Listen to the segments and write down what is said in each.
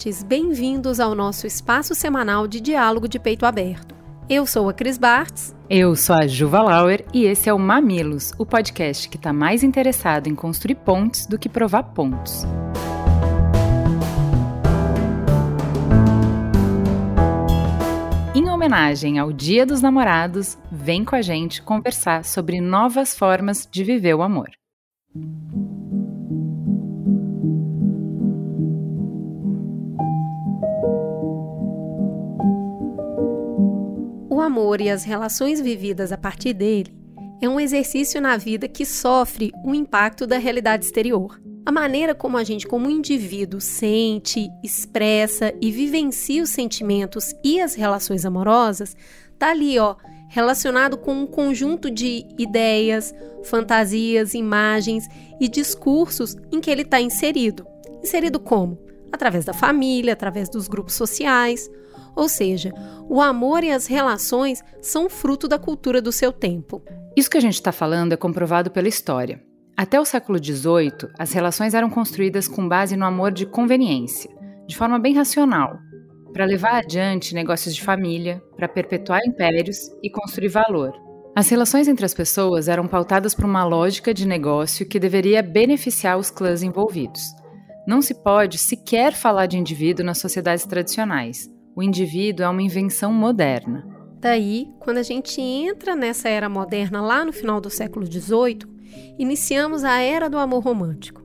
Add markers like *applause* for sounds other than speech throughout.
mamiletes, bem-vindos ao nosso espaço semanal de diálogo de peito aberto. Eu sou a Cris Bartz. Eu sou a Juva Lauer e esse é o Mamilos, o podcast que está mais interessado em construir pontes do que provar pontos. Em homenagem ao Dia dos Namorados, vem com a gente conversar sobre novas formas de viver o amor. Amor e as relações vividas a partir dele é um exercício na vida que sofre o impacto da realidade exterior. A maneira como a gente, como indivíduo, sente, expressa e vivencia os sentimentos e as relações amorosas, tá ali, ó, relacionado com um conjunto de ideias, fantasias, imagens e discursos em que ele está inserido. Inserido como? Através da família, através dos grupos sociais, ou seja, o amor e as relações são fruto da cultura do seu tempo. Isso que a gente está falando é comprovado pela história. Até o século XVIII, as relações eram construídas com base no amor de conveniência, de forma bem racional, para levar adiante negócios de família, para perpetuar impérios e construir valor. As relações entre as pessoas eram pautadas por uma lógica de negócio que deveria beneficiar os clãs envolvidos. Não se pode sequer falar de indivíduo nas sociedades tradicionais o indivíduo é uma invenção moderna. Daí, quando a gente entra nessa era moderna lá no final do século XVIII, iniciamos a era do amor romântico.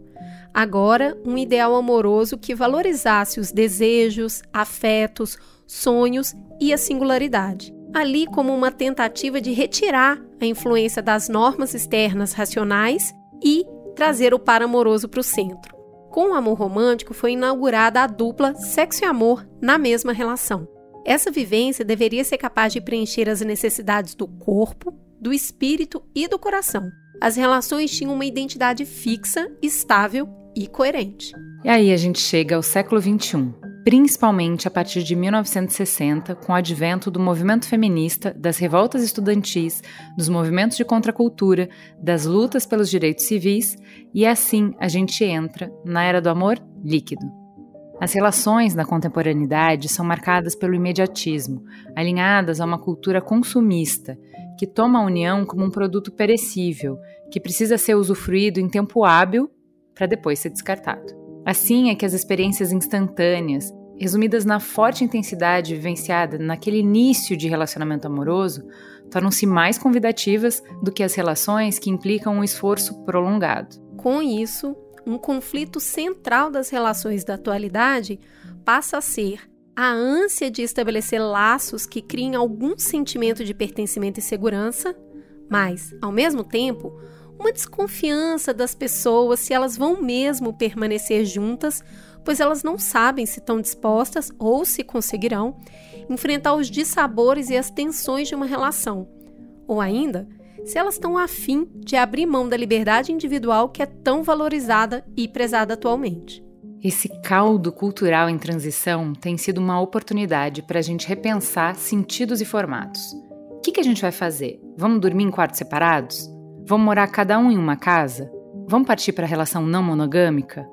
Agora, um ideal amoroso que valorizasse os desejos, afetos, sonhos e a singularidade. Ali, como uma tentativa de retirar a influência das normas externas racionais e trazer o par amoroso para o centro. Com o amor romântico foi inaugurada a dupla sexo e amor na mesma relação. Essa vivência deveria ser capaz de preencher as necessidades do corpo, do espírito e do coração. As relações tinham uma identidade fixa, estável e coerente. E aí a gente chega ao século XXI principalmente a partir de 1960, com o advento do movimento feminista, das revoltas estudantis, dos movimentos de contracultura, das lutas pelos direitos civis, e assim a gente entra na era do amor líquido. As relações na contemporaneidade são marcadas pelo imediatismo, alinhadas a uma cultura consumista, que toma a união como um produto perecível, que precisa ser usufruído em tempo hábil para depois ser descartado. Assim é que as experiências instantâneas, resumidas na forte intensidade vivenciada naquele início de relacionamento amoroso, tornam-se mais convidativas do que as relações que implicam um esforço prolongado. Com isso, um conflito central das relações da atualidade passa a ser a ânsia de estabelecer laços que criem algum sentimento de pertencimento e segurança, mas, ao mesmo tempo, uma desconfiança das pessoas se elas vão mesmo permanecer juntas, pois elas não sabem se estão dispostas ou se conseguirão enfrentar os dissabores e as tensões de uma relação, ou ainda se elas estão afim de abrir mão da liberdade individual que é tão valorizada e prezada atualmente. Esse caldo cultural em transição tem sido uma oportunidade para a gente repensar sentidos e formatos. O que, que a gente vai fazer? Vamos dormir em quartos separados? Vamos morar cada um em uma casa? Vamos partir para a relação não monogâmica?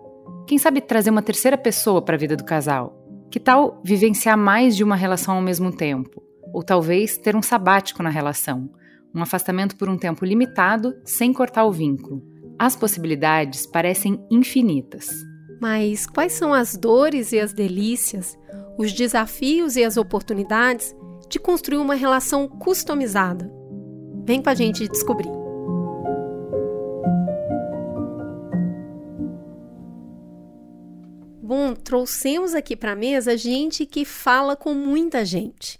Quem sabe trazer uma terceira pessoa para a vida do casal? Que tal vivenciar mais de uma relação ao mesmo tempo? Ou talvez ter um sabático na relação, um afastamento por um tempo limitado, sem cortar o vínculo. As possibilidades parecem infinitas. Mas quais são as dores e as delícias, os desafios e as oportunidades de construir uma relação customizada? Vem com a gente descobrir. Bom, trouxemos aqui para a mesa gente que fala com muita gente.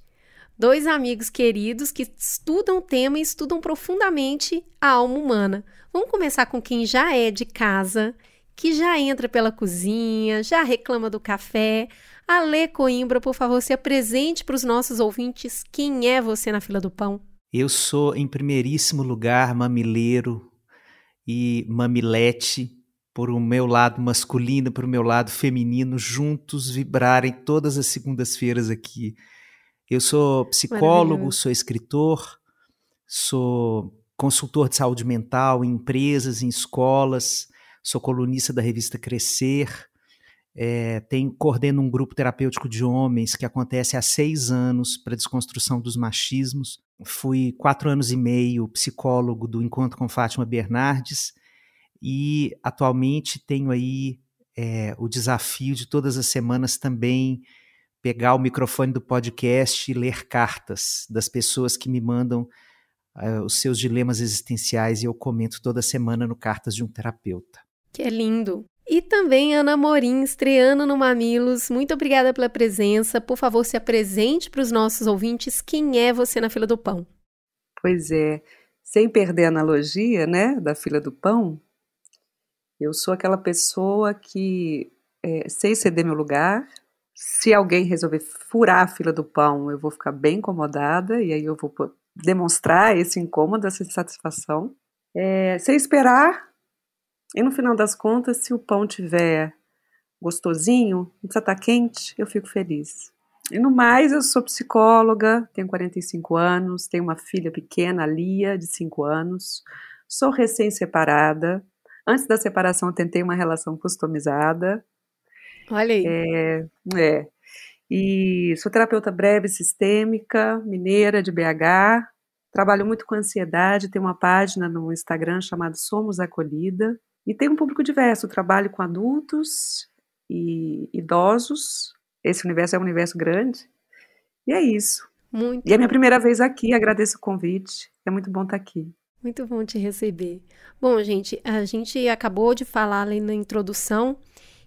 Dois amigos queridos que estudam o tema e estudam profundamente a alma humana. Vamos começar com quem já é de casa, que já entra pela cozinha, já reclama do café. Ale Coimbra, por favor, se apresente para os nossos ouvintes quem é você na fila do pão. Eu sou, em primeiríssimo lugar, mamileiro e mamilete, por o meu lado masculino, por o meu lado feminino, juntos vibrarem todas as segundas-feiras aqui. Eu sou psicólogo, sou escritor, sou consultor de saúde mental em empresas, em escolas, sou colunista da revista Crescer, é, tenho, coordeno um grupo terapêutico de homens que acontece há seis anos para desconstrução dos machismos. Fui quatro anos e meio psicólogo do Encontro com Fátima Bernardes e atualmente tenho aí é, o desafio de todas as semanas também pegar o microfone do podcast e ler cartas das pessoas que me mandam uh, os seus dilemas existenciais e eu comento toda semana no Cartas de um Terapeuta. Que é lindo! E também Ana Morim, estreando no Mamilos. Muito obrigada pela presença. Por favor, se apresente para os nossos ouvintes. Quem é você na fila do pão? Pois é, sem perder a analogia, né, da fila do pão, eu sou aquela pessoa que é, sei ceder meu lugar. Se alguém resolver furar a fila do pão, eu vou ficar bem incomodada e aí eu vou demonstrar esse incômodo, essa insatisfação. É, sei esperar e no final das contas, se o pão tiver gostosinho, não precisa estar tá quente, eu fico feliz. E no mais, eu sou psicóloga, tenho 45 anos, tenho uma filha pequena, Lia, de 5 anos, sou recém-separada. Antes da separação, eu tentei uma relação customizada. Olha aí. É, é. E sou terapeuta breve sistêmica, mineira de BH. Trabalho muito com ansiedade, tenho uma página no Instagram chamada Somos Acolhida. E tem um público diverso, trabalho com adultos e idosos. Esse universo é um universo grande. E é isso. Muito. E é minha primeira vez aqui, agradeço o convite. É muito bom estar aqui. Muito bom te receber. Bom, gente, a gente acabou de falar ali na introdução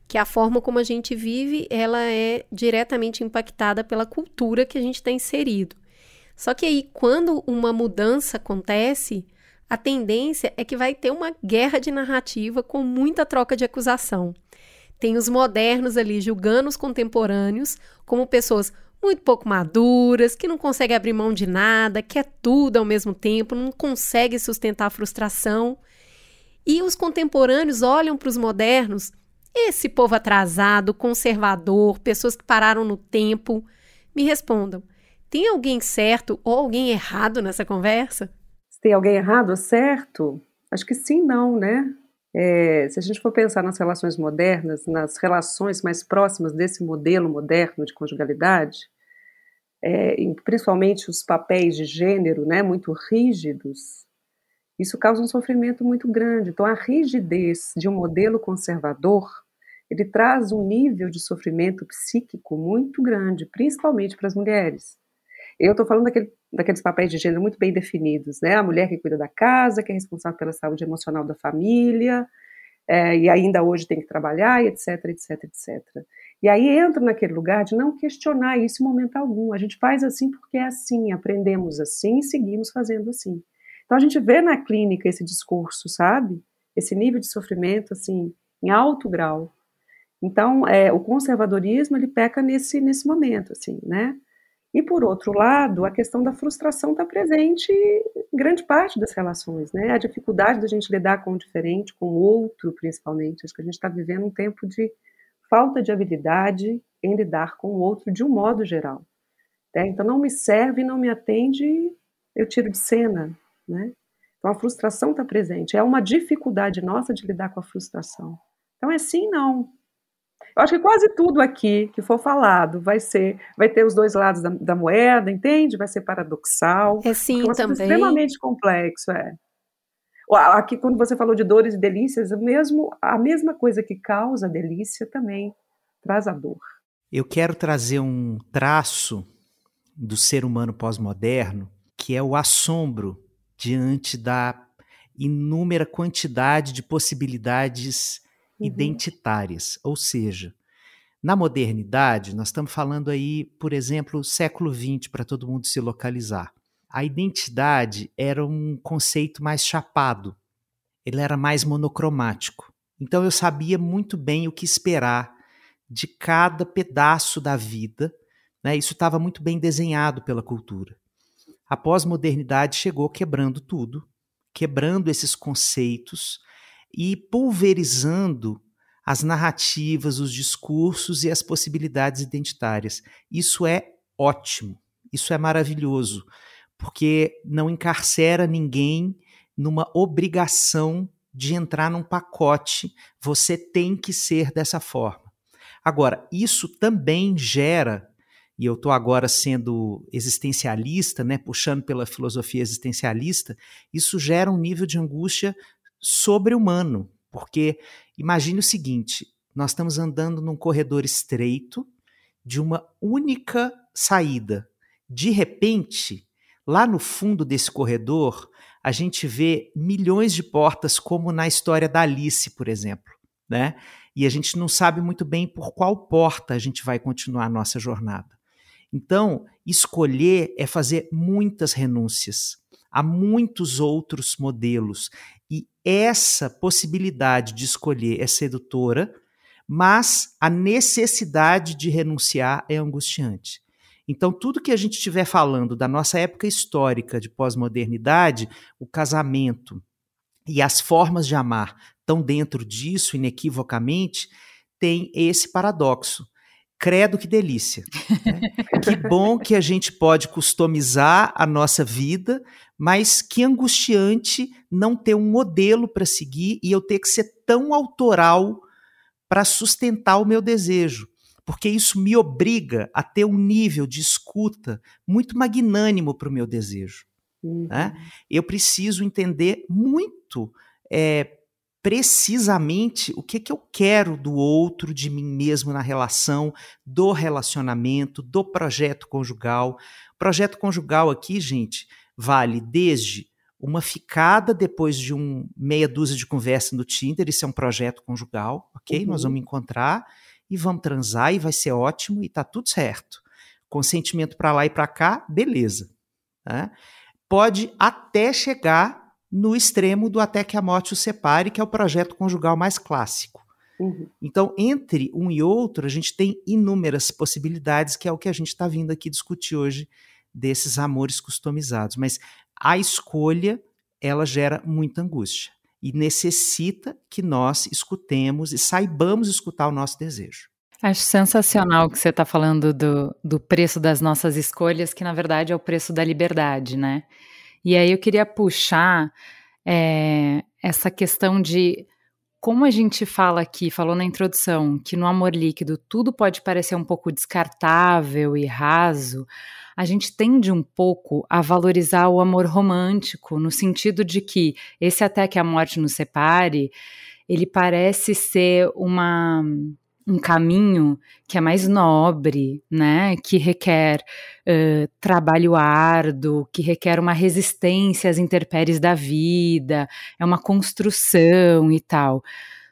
que a forma como a gente vive, ela é diretamente impactada pela cultura que a gente está inserido. Só que aí, quando uma mudança acontece, a tendência é que vai ter uma guerra de narrativa com muita troca de acusação. Tem os modernos ali julgando os contemporâneos como pessoas muito pouco maduras, que não conseguem abrir mão de nada, quer tudo ao mesmo tempo, não consegue sustentar a frustração. E os contemporâneos olham para os modernos, esse povo atrasado, conservador, pessoas que pararam no tempo. Me respondam: tem alguém certo ou alguém errado nessa conversa? tem alguém errado ou certo? Acho que sim, não, né? É, se a gente for pensar nas relações modernas, nas relações mais próximas desse modelo moderno de conjugalidade, é, principalmente os papéis de gênero, né, muito rígidos, isso causa um sofrimento muito grande. Então, a rigidez de um modelo conservador, ele traz um nível de sofrimento psíquico muito grande, principalmente para as mulheres. Eu estou falando daquele, daqueles papéis de gênero muito bem definidos, né? A mulher que cuida da casa, que é responsável pela saúde emocional da família, é, e ainda hoje tem que trabalhar, etc, etc, etc. E aí entra naquele lugar de não questionar isso em momento algum. A gente faz assim porque é assim, aprendemos assim e seguimos fazendo assim. Então a gente vê na clínica esse discurso, sabe? Esse nível de sofrimento, assim, em alto grau. Então, é, o conservadorismo, ele peca nesse, nesse momento, assim, né? E, por outro lado, a questão da frustração está presente em grande parte das relações, né? A dificuldade da gente lidar com o diferente, com o outro, principalmente. Acho que a gente está vivendo um tempo de falta de habilidade em lidar com o outro de um modo geral. Né? Então, não me serve, não me atende, eu tiro de cena, né? Então, a frustração está presente. É uma dificuldade nossa de lidar com a frustração. Então, é sim, não. Eu acho que quase tudo aqui que for falado vai ser, vai ter os dois lados da, da moeda, entende? Vai ser paradoxal. É sim é também. extremamente complexo, é. Aqui, quando você falou de dores e delícias, mesmo, a mesma coisa que causa delícia também traz a dor. Eu quero trazer um traço do ser humano pós-moderno, que é o assombro diante da inúmera quantidade de possibilidades uhum. identitárias. Ou seja, na modernidade, nós estamos falando aí, por exemplo, século XX, para todo mundo se localizar. A identidade era um conceito mais chapado, ele era mais monocromático. Então eu sabia muito bem o que esperar de cada pedaço da vida. Né? Isso estava muito bem desenhado pela cultura. A pós-modernidade chegou quebrando tudo, quebrando esses conceitos e pulverizando as narrativas, os discursos e as possibilidades identitárias. Isso é ótimo, isso é maravilhoso, porque não encarcera ninguém numa obrigação de entrar num pacote, você tem que ser dessa forma. Agora, isso também gera, e eu estou agora sendo existencialista, né, puxando pela filosofia existencialista, isso gera um nível de angústia sobre-humano, porque imagine o seguinte: nós estamos andando num corredor estreito de uma única saída. De repente, lá no fundo desse corredor, a gente vê milhões de portas, como na história da Alice, por exemplo, né? E a gente não sabe muito bem por qual porta a gente vai continuar a nossa jornada. Então, escolher é fazer muitas renúncias. Há muitos outros modelos e essa possibilidade de escolher é sedutora, mas a necessidade de renunciar é angustiante. Então, tudo que a gente estiver falando da nossa época histórica de pós-modernidade, o casamento e as formas de amar estão dentro disso, inequivocamente, tem esse paradoxo. Credo que delícia. Né? *laughs* que bom que a gente pode customizar a nossa vida, mas que angustiante não ter um modelo para seguir e eu ter que ser tão autoral para sustentar o meu desejo porque isso me obriga a ter um nível de escuta muito magnânimo para o meu desejo. Uhum. Né? Eu preciso entender muito é, precisamente o que, que eu quero do outro, de mim mesmo na relação, do relacionamento, do projeto conjugal. Projeto conjugal aqui, gente, vale desde uma ficada depois de um meia dúzia de conversa no Tinder, isso é um projeto conjugal, ok? Uhum. Nós vamos encontrar e vamos transar e vai ser ótimo e tá tudo certo. Consentimento para lá e para cá, beleza. Né? Pode até chegar no extremo do até que a morte o separe, que é o projeto conjugal mais clássico. Uhum. Então, entre um e outro, a gente tem inúmeras possibilidades, que é o que a gente está vindo aqui discutir hoje, desses amores customizados. Mas a escolha, ela gera muita angústia e necessita que nós escutemos e saibamos escutar o nosso desejo. Acho sensacional que você está falando do, do preço das nossas escolhas, que na verdade é o preço da liberdade, né? E aí eu queria puxar é, essa questão de como a gente fala aqui, falou na introdução, que no amor líquido tudo pode parecer um pouco descartável e raso a gente tende um pouco a valorizar o amor romântico, no sentido de que esse até que a morte nos separe, ele parece ser uma um caminho que é mais nobre, né? Que requer uh, trabalho árduo, que requer uma resistência às intempéries da vida, é uma construção e tal.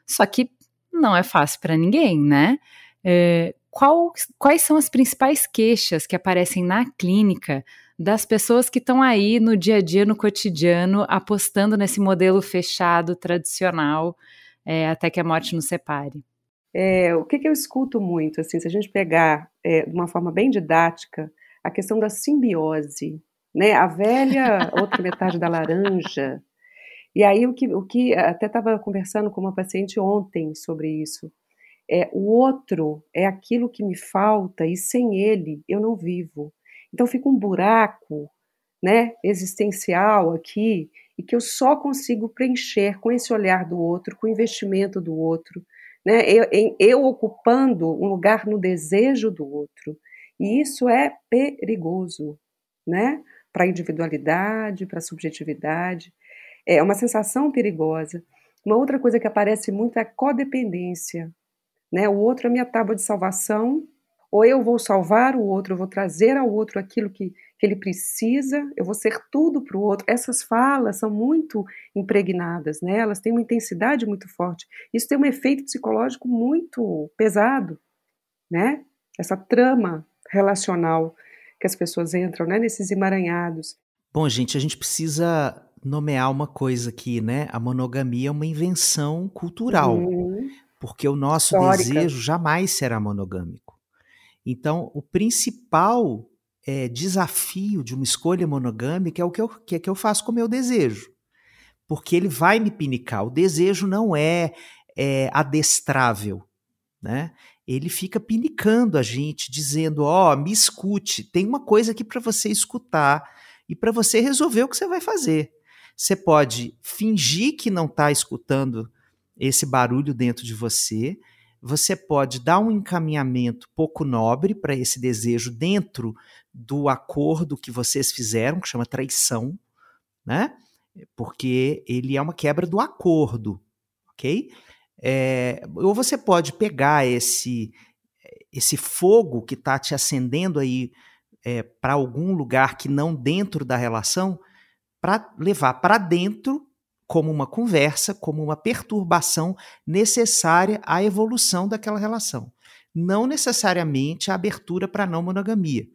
Só que não é fácil para ninguém, né? Uh, qual, quais são as principais queixas que aparecem na clínica das pessoas que estão aí no dia a dia, no cotidiano, apostando nesse modelo fechado, tradicional, é, até que a morte nos separe? É, o que, que, eu escuto muito, assim, se a gente pegar é, de uma forma bem didática, a questão da simbiose, né? A velha outra metade da laranja. E aí o que, o que até estava conversando com uma paciente ontem sobre isso. É, o outro é aquilo que me falta e sem ele eu não vivo. Então fica um buraco né, existencial aqui e que eu só consigo preencher com esse olhar do outro, com o investimento do outro, né, eu, eu ocupando um lugar no desejo do outro. E isso é perigoso, né? Para a individualidade, para a subjetividade. É uma sensação perigosa. Uma outra coisa que aparece muito é a codependência né? O outro é minha tábua de salvação, ou eu vou salvar o outro, eu vou trazer ao outro aquilo que, que ele precisa, eu vou ser tudo para o outro. Essas falas são muito impregnadas, né? elas têm uma intensidade muito forte. Isso tem um efeito psicológico muito pesado, né? essa trama relacional que as pessoas entram né? nesses emaranhados. Bom, gente, a gente precisa nomear uma coisa aqui, né? A monogamia é uma invenção cultural, uhum. porque o nosso Histórica. desejo jamais será monogâmico. Então, o principal é, desafio de uma escolha monogâmica é o que, eu, que, é que eu faço com o meu desejo. Porque ele vai me pinicar. O desejo não é, é adestrável, né? Ele fica pinicando a gente, dizendo: Ó, oh, me escute, tem uma coisa aqui para você escutar e para você resolver o que você vai fazer. Você pode fingir que não está escutando esse barulho dentro de você, você pode dar um encaminhamento pouco nobre para esse desejo dentro do acordo que vocês fizeram, que chama traição, né? Porque ele é uma quebra do acordo, ok? É, ou você pode pegar esse esse fogo que está te acendendo aí é, para algum lugar que não dentro da relação, para levar para dentro como uma conversa, como uma perturbação necessária à evolução daquela relação. Não necessariamente a abertura para não monogamia.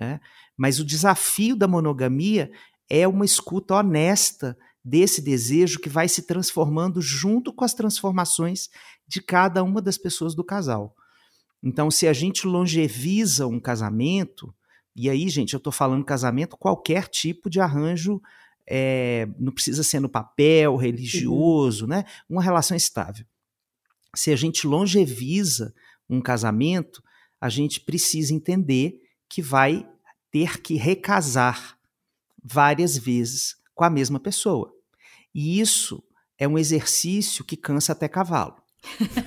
Né? Mas o desafio da monogamia é uma escuta honesta desse desejo que vai se transformando junto com as transformações de cada uma das pessoas do casal. Então, se a gente longeviza um casamento, e aí, gente, eu estou falando casamento, qualquer tipo de arranjo, é, não precisa ser no papel, religioso, uhum. né? Uma relação estável. Se a gente longeviza um casamento, a gente precisa entender que vai ter que recasar várias vezes com a mesma pessoa. E isso é um exercício que cansa até cavalo.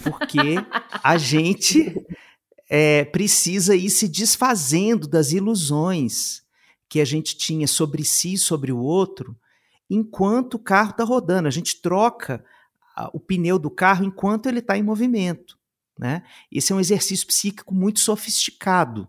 Porque a gente é, precisa ir se desfazendo das ilusões que a gente tinha sobre si e sobre o outro, enquanto o carro está rodando. A gente troca o pneu do carro enquanto ele está em movimento. Né? Esse é um exercício psíquico muito sofisticado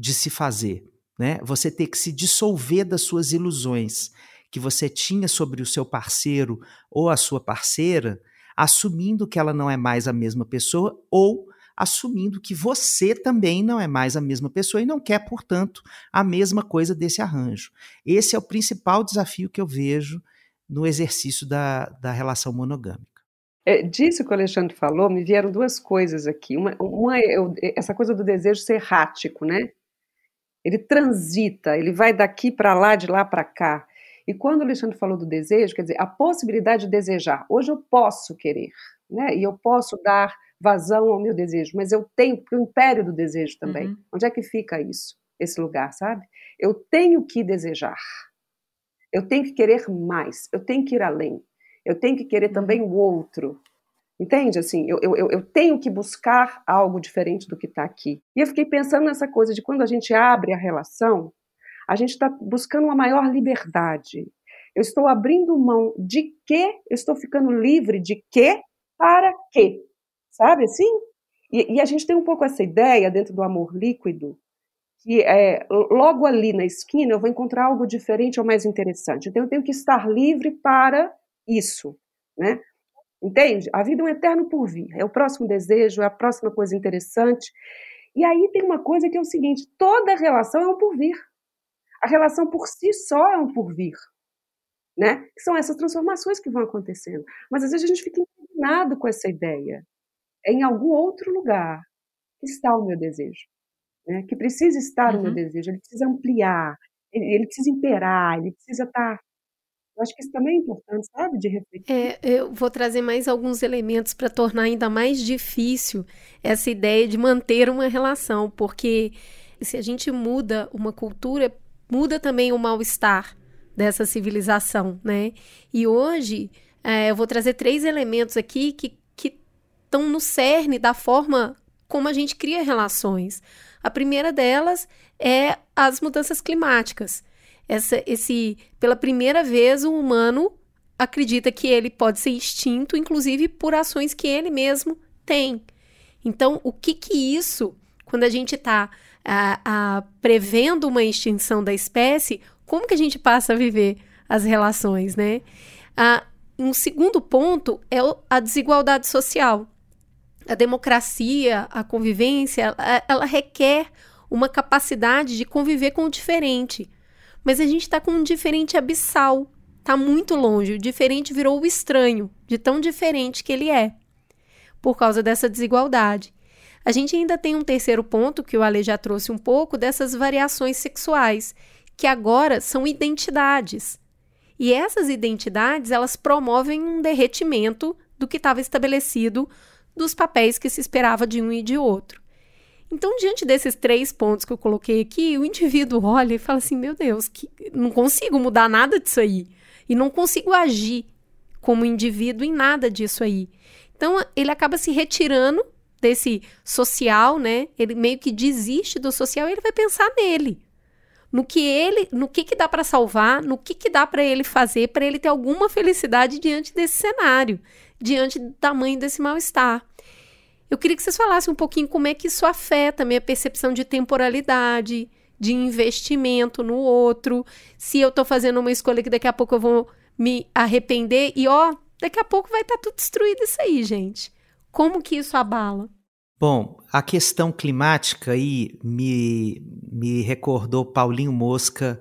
de se fazer. Né? Você ter que se dissolver das suas ilusões que você tinha sobre o seu parceiro ou a sua parceira, assumindo que ela não é mais a mesma pessoa ou assumindo que você também não é mais a mesma pessoa e não quer, portanto, a mesma coisa desse arranjo. Esse é o principal desafio que eu vejo no exercício da, da relação monogâmica. É, disso que o Alexandre falou, me vieram duas coisas aqui. Uma, uma é essa coisa do desejo ser errático, né? Ele transita, ele vai daqui para lá, de lá para cá. E quando o Alexandre falou do desejo, quer dizer, a possibilidade de desejar. Hoje eu posso querer, né? E eu posso dar vazão ao meu desejo, mas eu tenho o império do desejo também. Uhum. Onde é que fica isso? Esse lugar, sabe? Eu tenho que desejar. Eu tenho que querer mais. Eu tenho que ir além. Eu tenho que querer também o outro. Entende? Assim, eu, eu, eu tenho que buscar algo diferente do que está aqui. E eu fiquei pensando nessa coisa de quando a gente abre a relação, a gente está buscando uma maior liberdade. Eu estou abrindo mão de quê? Eu estou ficando livre de quê? Para quê? sabe assim? E, e, a gente tem um pouco essa ideia dentro do amor líquido, que é logo ali na esquina eu vou encontrar algo diferente ou mais interessante. Então eu tenho que estar livre para isso, né? Entende? A vida é um eterno por vir. É o próximo desejo, é a próxima coisa interessante. E aí tem uma coisa que é o seguinte: toda relação é um porvir. A relação por si só é um porvir. Né? Que são essas transformações que vão acontecendo. Mas às vezes a gente fica indignado com essa ideia é em algum outro lugar que está o meu desejo, né? que precisa estar uhum. o meu uhum. desejo, ele precisa ampliar, ele, ele precisa imperar, ele precisa estar tá eu acho que isso também é importante, sabe, de refletir. É, eu vou trazer mais alguns elementos para tornar ainda mais difícil essa ideia de manter uma relação, porque se a gente muda uma cultura, muda também o mal-estar dessa civilização, né? E hoje é, eu vou trazer três elementos aqui que estão no cerne da forma como a gente cria relações. A primeira delas é as mudanças climáticas. Essa, esse, pela primeira vez, o humano acredita que ele pode ser extinto, inclusive por ações que ele mesmo tem. Então, o que que isso, quando a gente está prevendo uma extinção da espécie, como que a gente passa a viver as relações, né? Ah, um segundo ponto é a desigualdade social a democracia, a convivência, ela, ela requer uma capacidade de conviver com o diferente. Mas a gente está com um diferente abissal, está muito longe. O diferente virou o estranho, de tão diferente que ele é, por causa dessa desigualdade. A gente ainda tem um terceiro ponto que o Ale já trouxe um pouco dessas variações sexuais, que agora são identidades. E essas identidades, elas promovem um derretimento do que estava estabelecido dos papéis que se esperava de um e de outro. Então, diante desses três pontos que eu coloquei aqui, o indivíduo *laughs* olha e fala assim: meu Deus, que, não consigo mudar nada disso aí. E não consigo agir como indivíduo em nada disso aí. Então, ele acaba se retirando desse social, né? Ele meio que desiste do social e ele vai pensar nele. No que ele, no que que dá para salvar, no que que dá para ele fazer para ele ter alguma felicidade diante desse cenário, diante do tamanho desse mal-estar. Eu queria que vocês falassem um pouquinho como é que isso afeta a minha percepção de temporalidade, de investimento no outro, se eu estou fazendo uma escolha que daqui a pouco eu vou me arrepender e ó, daqui a pouco vai estar tá tudo destruído isso aí, gente. Como que isso abala? Bom, a questão climática aí me, me recordou Paulinho Mosca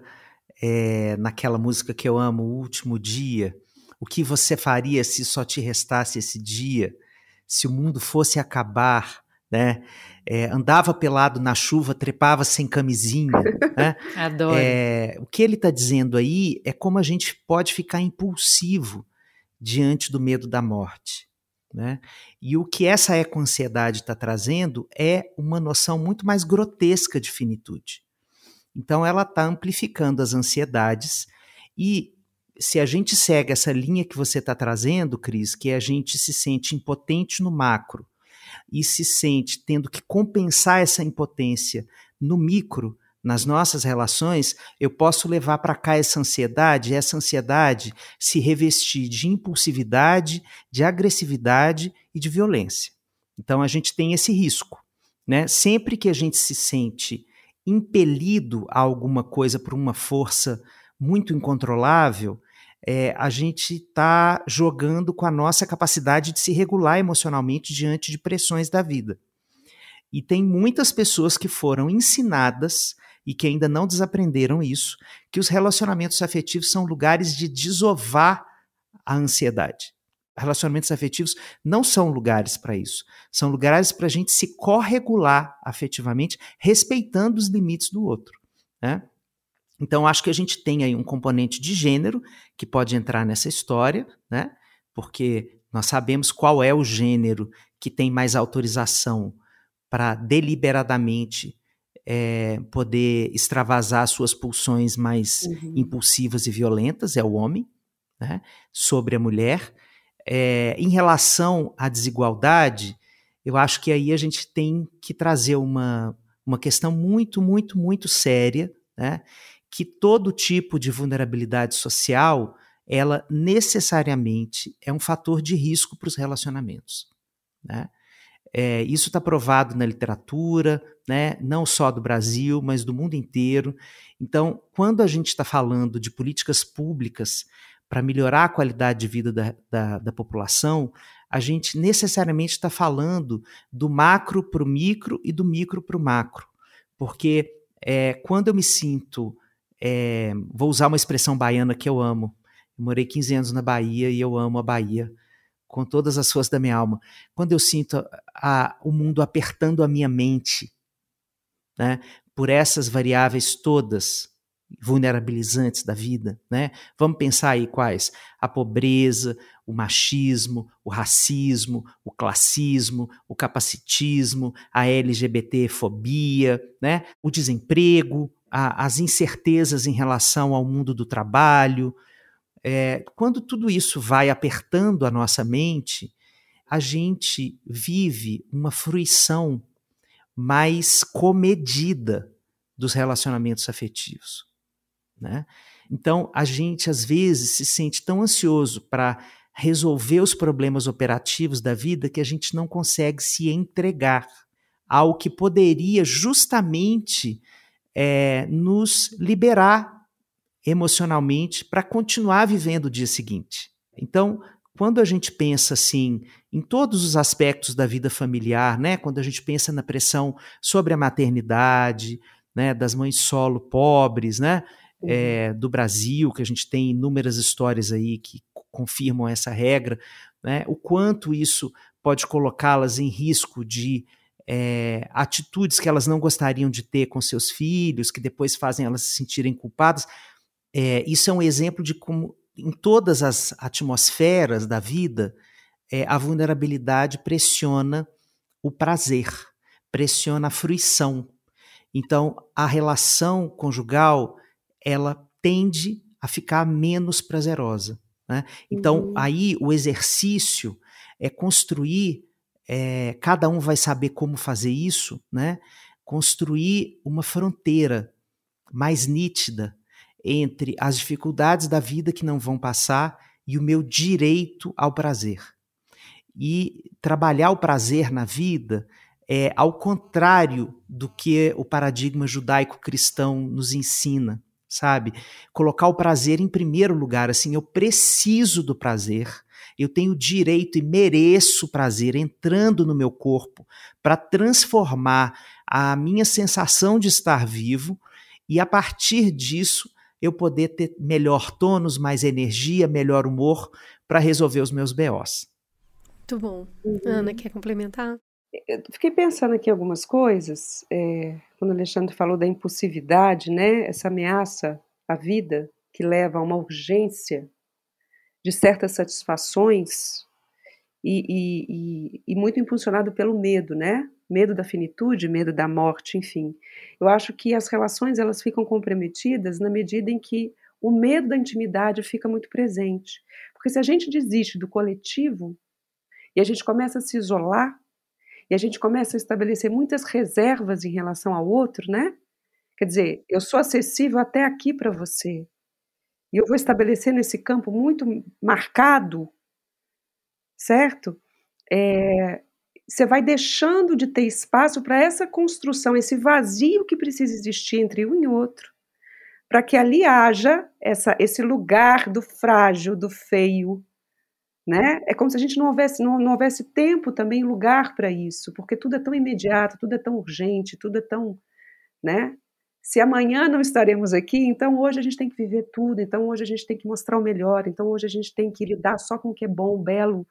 é, naquela música que eu amo, O Último Dia. O que você faria se só te restasse esse dia? Se o mundo fosse acabar, né? É, andava pelado na chuva, trepava sem camisinha. *laughs* Né? Adoro. É, o que ele está dizendo aí é como a gente pode ficar impulsivo diante do medo da morte. Né? E o que essa eco-ansiedade está trazendo é uma noção muito mais grotesca de finitude. Então, ela está amplificando as ansiedades e se a gente segue essa linha que você está trazendo, Cris, que a gente se sente impotente no macro e se sente tendo que compensar essa impotência no micro, nas nossas relações, eu posso levar para cá essa ansiedade, essa ansiedade se revestir de impulsividade, de agressividade e de violência. Então a gente tem esse risco, né? Sempre que a gente se sente impelido a alguma coisa por uma força muito incontrolável, é, a gente está jogando com a nossa capacidade de se regular emocionalmente diante de pressões da vida. E tem muitas pessoas que foram ensinadas e que ainda não desaprenderam isso, que os relacionamentos afetivos são lugares de desovar a ansiedade. Relacionamentos afetivos não são lugares para isso. São lugares para a gente se corregular afetivamente, respeitando os limites do outro. Né? Então, acho que a gente tem aí um componente de gênero que pode entrar nessa história, né? Porque nós sabemos qual é o gênero que tem mais autorização para deliberadamente é, poder extravasar suas pulsões mais uhum. impulsivas e violentas, é o homem, né? Sobre a mulher. É, em relação à desigualdade, eu acho que aí a gente tem que trazer uma, uma questão muito, muito, muito séria, né? Que todo tipo de vulnerabilidade social, ela necessariamente é um fator de risco para os relacionamentos. Né? É, isso está provado na literatura, né? não só do Brasil, mas do mundo inteiro. Então, quando a gente está falando de políticas públicas para melhorar a qualidade de vida da, da, da população, a gente necessariamente está falando do macro para o micro e do micro para o macro. Porque é, quando eu me sinto é, vou usar uma expressão baiana que eu amo. Eu morei 15 anos na Bahia e eu amo a Bahia com todas as forças da minha alma. Quando eu sinto a, a, o mundo apertando a minha mente, né, por essas variáveis todas vulnerabilizantes da vida, né? Vamos pensar aí quais? A pobreza, o machismo, o racismo, o classismo, o capacitismo, a LGBTfobia, né? O desemprego, a, as incertezas em relação ao mundo do trabalho. É, quando tudo isso vai apertando a nossa mente, a gente vive uma fruição mais comedida dos relacionamentos afetivos. Né? Então, a gente às vezes se sente tão ansioso para resolver os problemas operativos da vida que a gente não consegue se entregar ao que poderia justamente é, nos liberar emocionalmente para continuar vivendo o dia seguinte. Então, quando a gente pensa assim em todos os aspectos da vida familiar, né, quando a gente pensa na pressão sobre a maternidade, né, das mães solo pobres, né, uhum. é, do Brasil, que a gente tem inúmeras histórias aí que confirmam essa regra, né, o quanto isso pode colocá-las em risco de é, atitudes que elas não gostariam de ter com seus filhos, que depois fazem elas se sentirem culpadas. É, isso é um exemplo de como, em todas as atmosferas da vida, é, a vulnerabilidade pressiona o prazer, pressiona a fruição. Então, a relação conjugal ela tende a ficar menos prazerosa. Né? Então, uhum. aí o exercício é construir é, cada um vai saber como fazer isso, né? Construir uma fronteira mais nítida entre as dificuldades da vida que não vão passar e o meu direito ao prazer. E trabalhar o prazer na vida é ao contrário do que o paradigma judaico-cristão nos ensina, sabe? Colocar o prazer em primeiro lugar, assim, eu preciso do prazer, eu tenho direito e mereço prazer entrando no meu corpo para transformar a minha sensação de estar vivo e a partir disso eu poder ter melhor tônus, mais energia, melhor humor para resolver os meus BOs. Muito bom. Uhum. Ana, quer complementar? Eu fiquei pensando aqui algumas coisas. É, quando o Alexandre falou da impulsividade, né? Essa ameaça à vida que leva a uma urgência de certas satisfações e, e, e, e, muito impulsionado pelo medo, né? Medo da finitude, medo da morte, enfim. Eu acho que as relações elas ficam comprometidas na medida em que o medo da intimidade fica muito presente. Porque se a gente desiste do coletivo e a gente começa a se isolar e a gente começa a estabelecer muitas reservas em relação ao outro, né? Quer dizer, eu sou acessível até aqui para você, e eu vou estabelecer nesse campo muito marcado, certo? É, você vai deixando de ter espaço para essa construção, esse vazio que precisa existir entre um e outro, para que ali haja essa, esse lugar do frágil, do feio, né? É como se a gente não houvesse, não, não houvesse tempo também, lugar para isso, porque tudo é tão imediato, tudo é tão urgente, tudo é tão, né? Se amanhã não estaremos aqui, então hoje a gente tem que viver tudo, então hoje a gente tem que mostrar o melhor, então hoje a gente tem que lidar só com o que é bom, belo,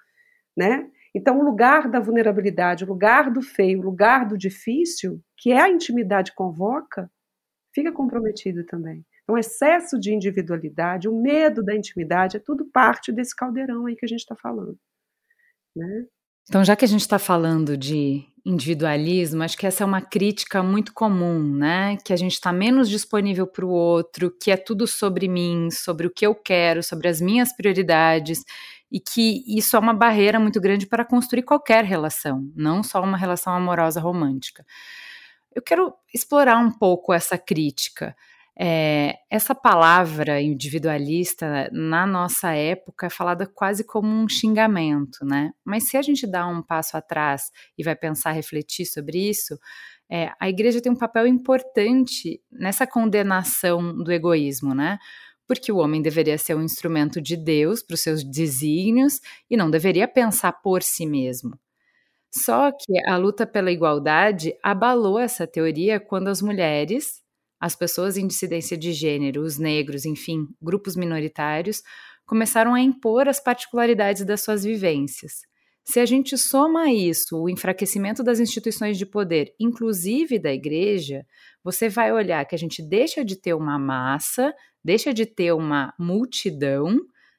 né? Então o lugar da vulnerabilidade, o lugar do feio, o lugar do difícil, que é a intimidade convoca, fica comprometido também. Então, excesso de individualidade, o medo da intimidade, é tudo parte desse caldeirão aí que a gente está falando. Né? Então, já que a gente está falando de individualismo, acho que essa é uma crítica muito comum, né? Que a gente está menos disponível para o outro, que é tudo sobre mim, sobre o que eu quero, sobre as minhas prioridades, e que isso é uma barreira muito grande para construir qualquer relação, não só uma relação amorosa romântica. Eu quero explorar um pouco essa crítica. É, essa palavra individualista na nossa época é falada quase como um xingamento, né? Mas se a gente dá um passo atrás e vai pensar, refletir sobre isso, é, a igreja tem um papel importante nessa condenação do egoísmo, né? Porque o homem deveria ser um instrumento de Deus para os seus desígnios e não deveria pensar por si mesmo. Só que a luta pela igualdade abalou essa teoria quando as mulheres, as pessoas em dissidência de gênero, os negros, enfim, grupos minoritários, começaram a impor as particularidades das suas vivências. Se a gente soma isso o enfraquecimento das instituições de poder, inclusive da igreja, você vai olhar que a gente deixa de ter uma massa, deixa de ter uma multidão,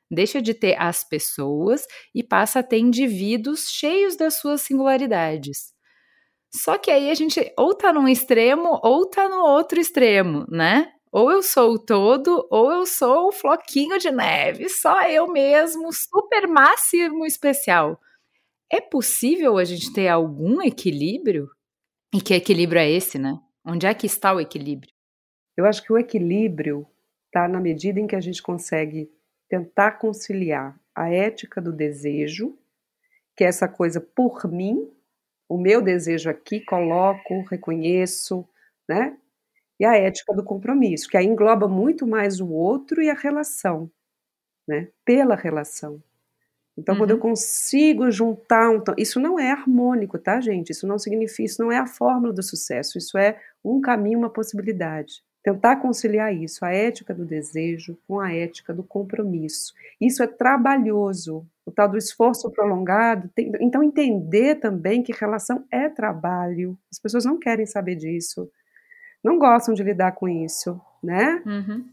deixa de ter as pessoas e passa a ter indivíduos cheios das suas singularidades. Só que aí a gente ou tá num extremo ou tá no outro extremo, né? Ou eu sou o todo, ou eu sou o floquinho de neve, só eu mesmo, super máximo especial. É possível a gente ter algum equilíbrio? E que equilíbrio é esse, né? Onde é que está o equilíbrio? Eu acho que o equilíbrio está na medida em que a gente consegue tentar conciliar a ética do desejo, que é essa coisa por mim, o meu desejo aqui, coloco, reconheço, né? E a ética do compromisso, que aí engloba muito mais o outro e a relação, né? Pela relação. Então, uhum. quando eu uhum. consigo juntar um, isso não é harmônico, tá, gente? Isso não significa, isso não é a fórmula do sucesso. Isso é um caminho, uma possibilidade. Tentar conciliar isso, a ética do desejo com a ética do compromisso. Isso é trabalhoso, o tal do esforço prolongado. Tem, então, entender também que relação é trabalho. As pessoas não querem saber disso, não gostam de lidar com isso, né? Uhum.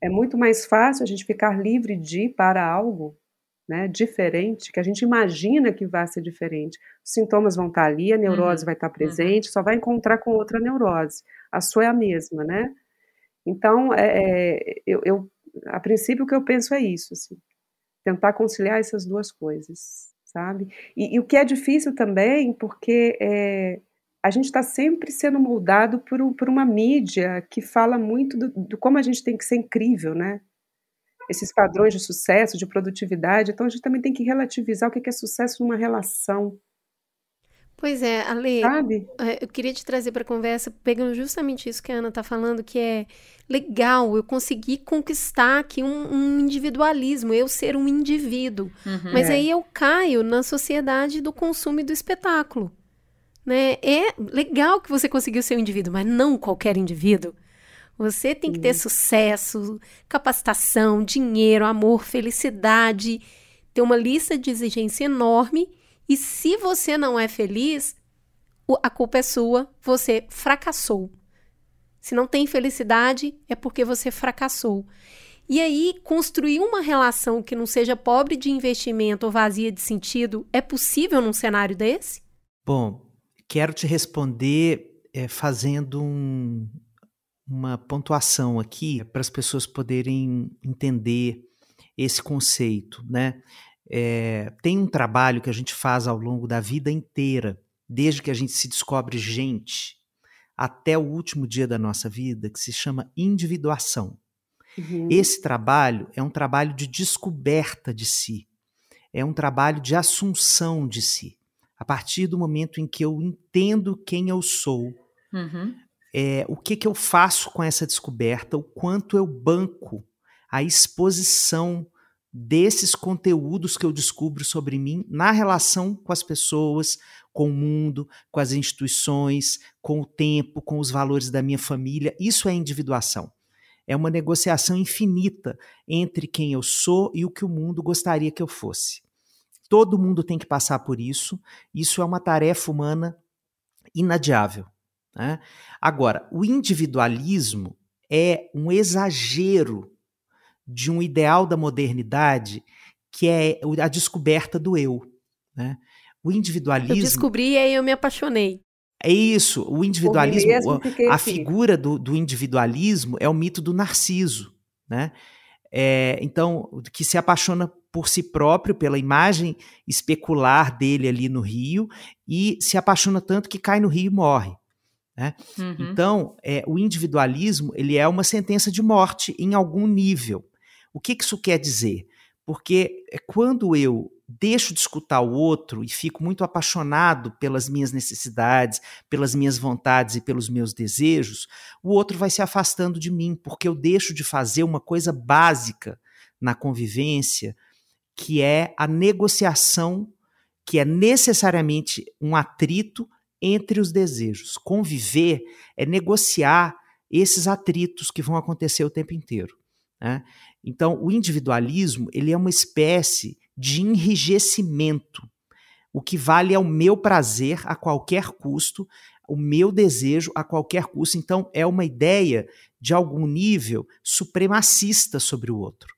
É muito mais fácil a gente ficar livre de ir para algo né, diferente, que a gente imagina que vai ser diferente. Os sintomas vão estar ali, a neurose Uhum. vai estar presente, só vai encontrar com outra neurose. A sua é a mesma, né? Então, é, é, eu, eu- a princípio, o que eu penso é isso, assim, tentar conciliar essas duas coisas, sabe? E, e o que é difícil também, porque é, a gente está sempre sendo moldado por, por uma mídia que fala muito do, do como a gente tem que ser incrível, né? Esses padrões de sucesso, de produtividade, então a gente também tem que relativizar o que é sucesso numa relação, Pois é, Ale, sabe? É, Eu queria te trazer para a conversa, pegando justamente isso que a Ana está falando, que é legal, eu consegui conquistar aqui um, um individualismo, eu ser um indivíduo. Uhum. Mas É. aí eu caio na sociedade do consumo e do espetáculo. Né? É legal que você conseguiu ser um indivíduo, mas não qualquer indivíduo. Você tem que ter sucesso, capacitação, dinheiro, amor, felicidade, ter uma lista de exigência enorme. E se você não é feliz, a culpa é sua, você fracassou. Se não tem felicidade, é porque você fracassou. E aí, construir uma relação que não seja pobre de investimento ou vazia de sentido é possível num cenário desse? Bom, quero te responder eh, fazendo um- uma pontuação aqui para as pessoas poderem entender esse conceito, né? Eh, tem um trabalho que a gente faz ao longo da vida inteira, desde que a gente se descobre gente até o último dia da nossa vida, que se chama individuação. Uhum. Esse trabalho é um trabalho de descoberta de si, é um trabalho de assunção de si. A partir do momento em que eu entendo quem eu sou, Uhum. é, o que, que eu faço com essa descoberta, o quanto eu banco a exposição desses conteúdos que eu descubro sobre mim na relação com as pessoas, com o mundo, com as instituições, com o tempo, com os valores da minha família. Isso é individuação. É uma negociação infinita entre quem eu sou e o que o mundo gostaria que eu fosse. Todo mundo tem que passar por isso. Isso é uma tarefa humana inadiável. Né? Agora, o individualismo é um exagero de um ideal da modernidade que é a descoberta do eu. Né? O Eu individualismo descobri e aí eu me apaixonei. é isso. O individualismo, mesmo, a- fiquei a aqui. figura do, do individualismo é o mito do Narciso, né? É, então, que se apaixona por si próprio, pela imagem especular dele ali no rio, e se apaixona tanto que cai no rio e morre. Uhum. Então, é, o individualismo ele é uma sentença de morte em algum nível. O que, que isso quer dizer? Porque é quando eu deixo de escutar o outro e fico muito apaixonado pelas minhas necessidades, pelas minhas vontades e pelos meus desejos, o outro vai se afastando de mim, porque eu deixo de fazer uma coisa básica na convivência, que é a negociação, que é necessariamente um atrito entre os desejos. Conviver é negociar esses atritos que vão acontecer o tempo inteiro. né? Então, o individualismo ele é uma espécie de enrijecimento. O que vale é o meu prazer a qualquer custo, o meu desejo a qualquer custo. Então, é uma ideia de algum nível supremacista sobre o outro.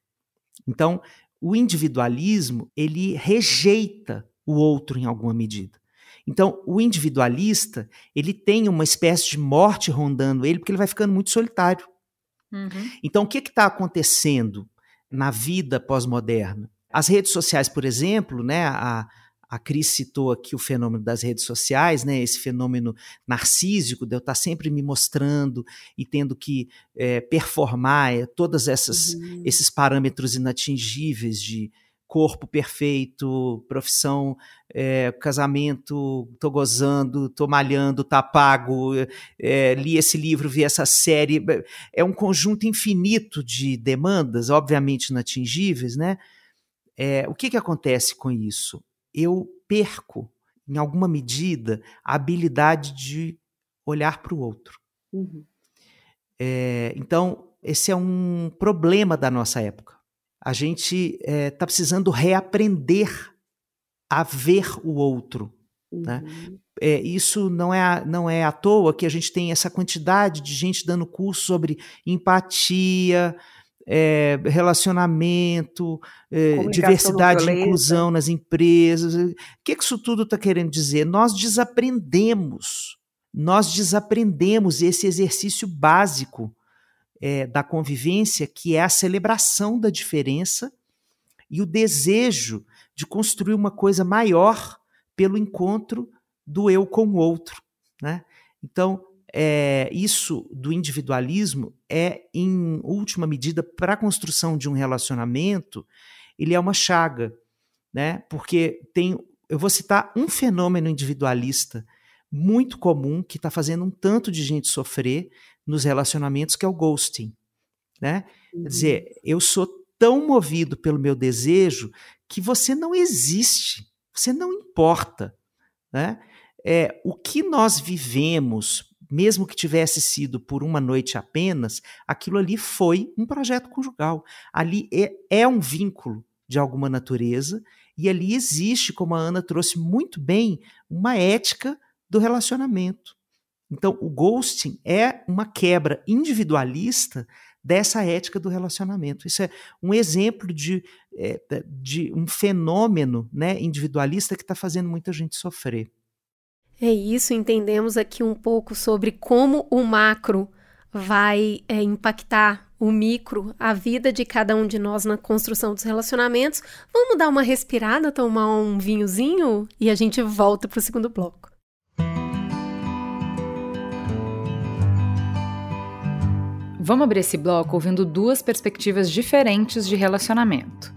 Então, o individualismo ele rejeita o outro em alguma medida. Então, o individualista, ele tem uma espécie de morte rondando ele, porque ele vai ficando muito solitário. Uhum. Então, o que está acontecendo na vida pós-moderna? As redes sociais, por exemplo, né, a, a Cris citou aqui o fenômeno das redes sociais, né, esse fenômeno narcísico de eu estar sempre me mostrando e tendo que é, performar é, todos Uhum. esses parâmetros inatingíveis de corpo perfeito, profissão, é, casamento, tô gozando, tô malhando, tá pago, é, li esse livro, vi essa série. É um conjunto infinito de demandas, obviamente inatingíveis, né? É, o que, que acontece com isso? Eu perco, em alguma medida, a habilidade de olhar para o outro. Uhum. É, então, esse é um problema da nossa época. A gente está é, tá precisando reaprender a ver o outro. Né? Uhum. Né? É, isso não é, não é à toa que a gente tem essa quantidade de gente dando curso sobre empatia, é, relacionamento, é, diversidade e inclusão nas empresas. O que, que isso tudo está querendo dizer? Nós desaprendemos, nós desaprendemos esse exercício básico é, da convivência, que é a celebração da diferença e o desejo de construir uma coisa maior pelo encontro do eu com o outro. Né? Então, é, isso do individualismo é, em última medida, para a construção de um relacionamento, ele é uma chaga, né? Porque tem, eu vou citar um fenômeno individualista muito comum que está fazendo um tanto de gente sofrer nos relacionamentos, que é o ghosting, né? Uhum. Quer dizer, eu sou tão movido pelo meu desejo que você não existe, você não importa, né? É, o que nós vivemos mesmo que tivesse sido por uma noite apenas, aquilo ali foi um projeto conjugal. Ali é, é um vínculo de alguma natureza e ali existe, como a Ana trouxe muito bem, uma ética do relacionamento. Então, o ghosting é uma quebra individualista dessa ética do relacionamento. Isso é um exemplo de, é, de um fenômeno né, individualista que está fazendo muita gente sofrer. É isso, entendemos aqui um pouco sobre como o macro vai é, impactar o micro, a vida de cada um de nós na construção dos relacionamentos. Vamos dar uma respirada, tomar um vinhozinho e a gente volta para o segundo bloco. Vamos abrir esse bloco ouvindo duas perspectivas diferentes de relacionamento.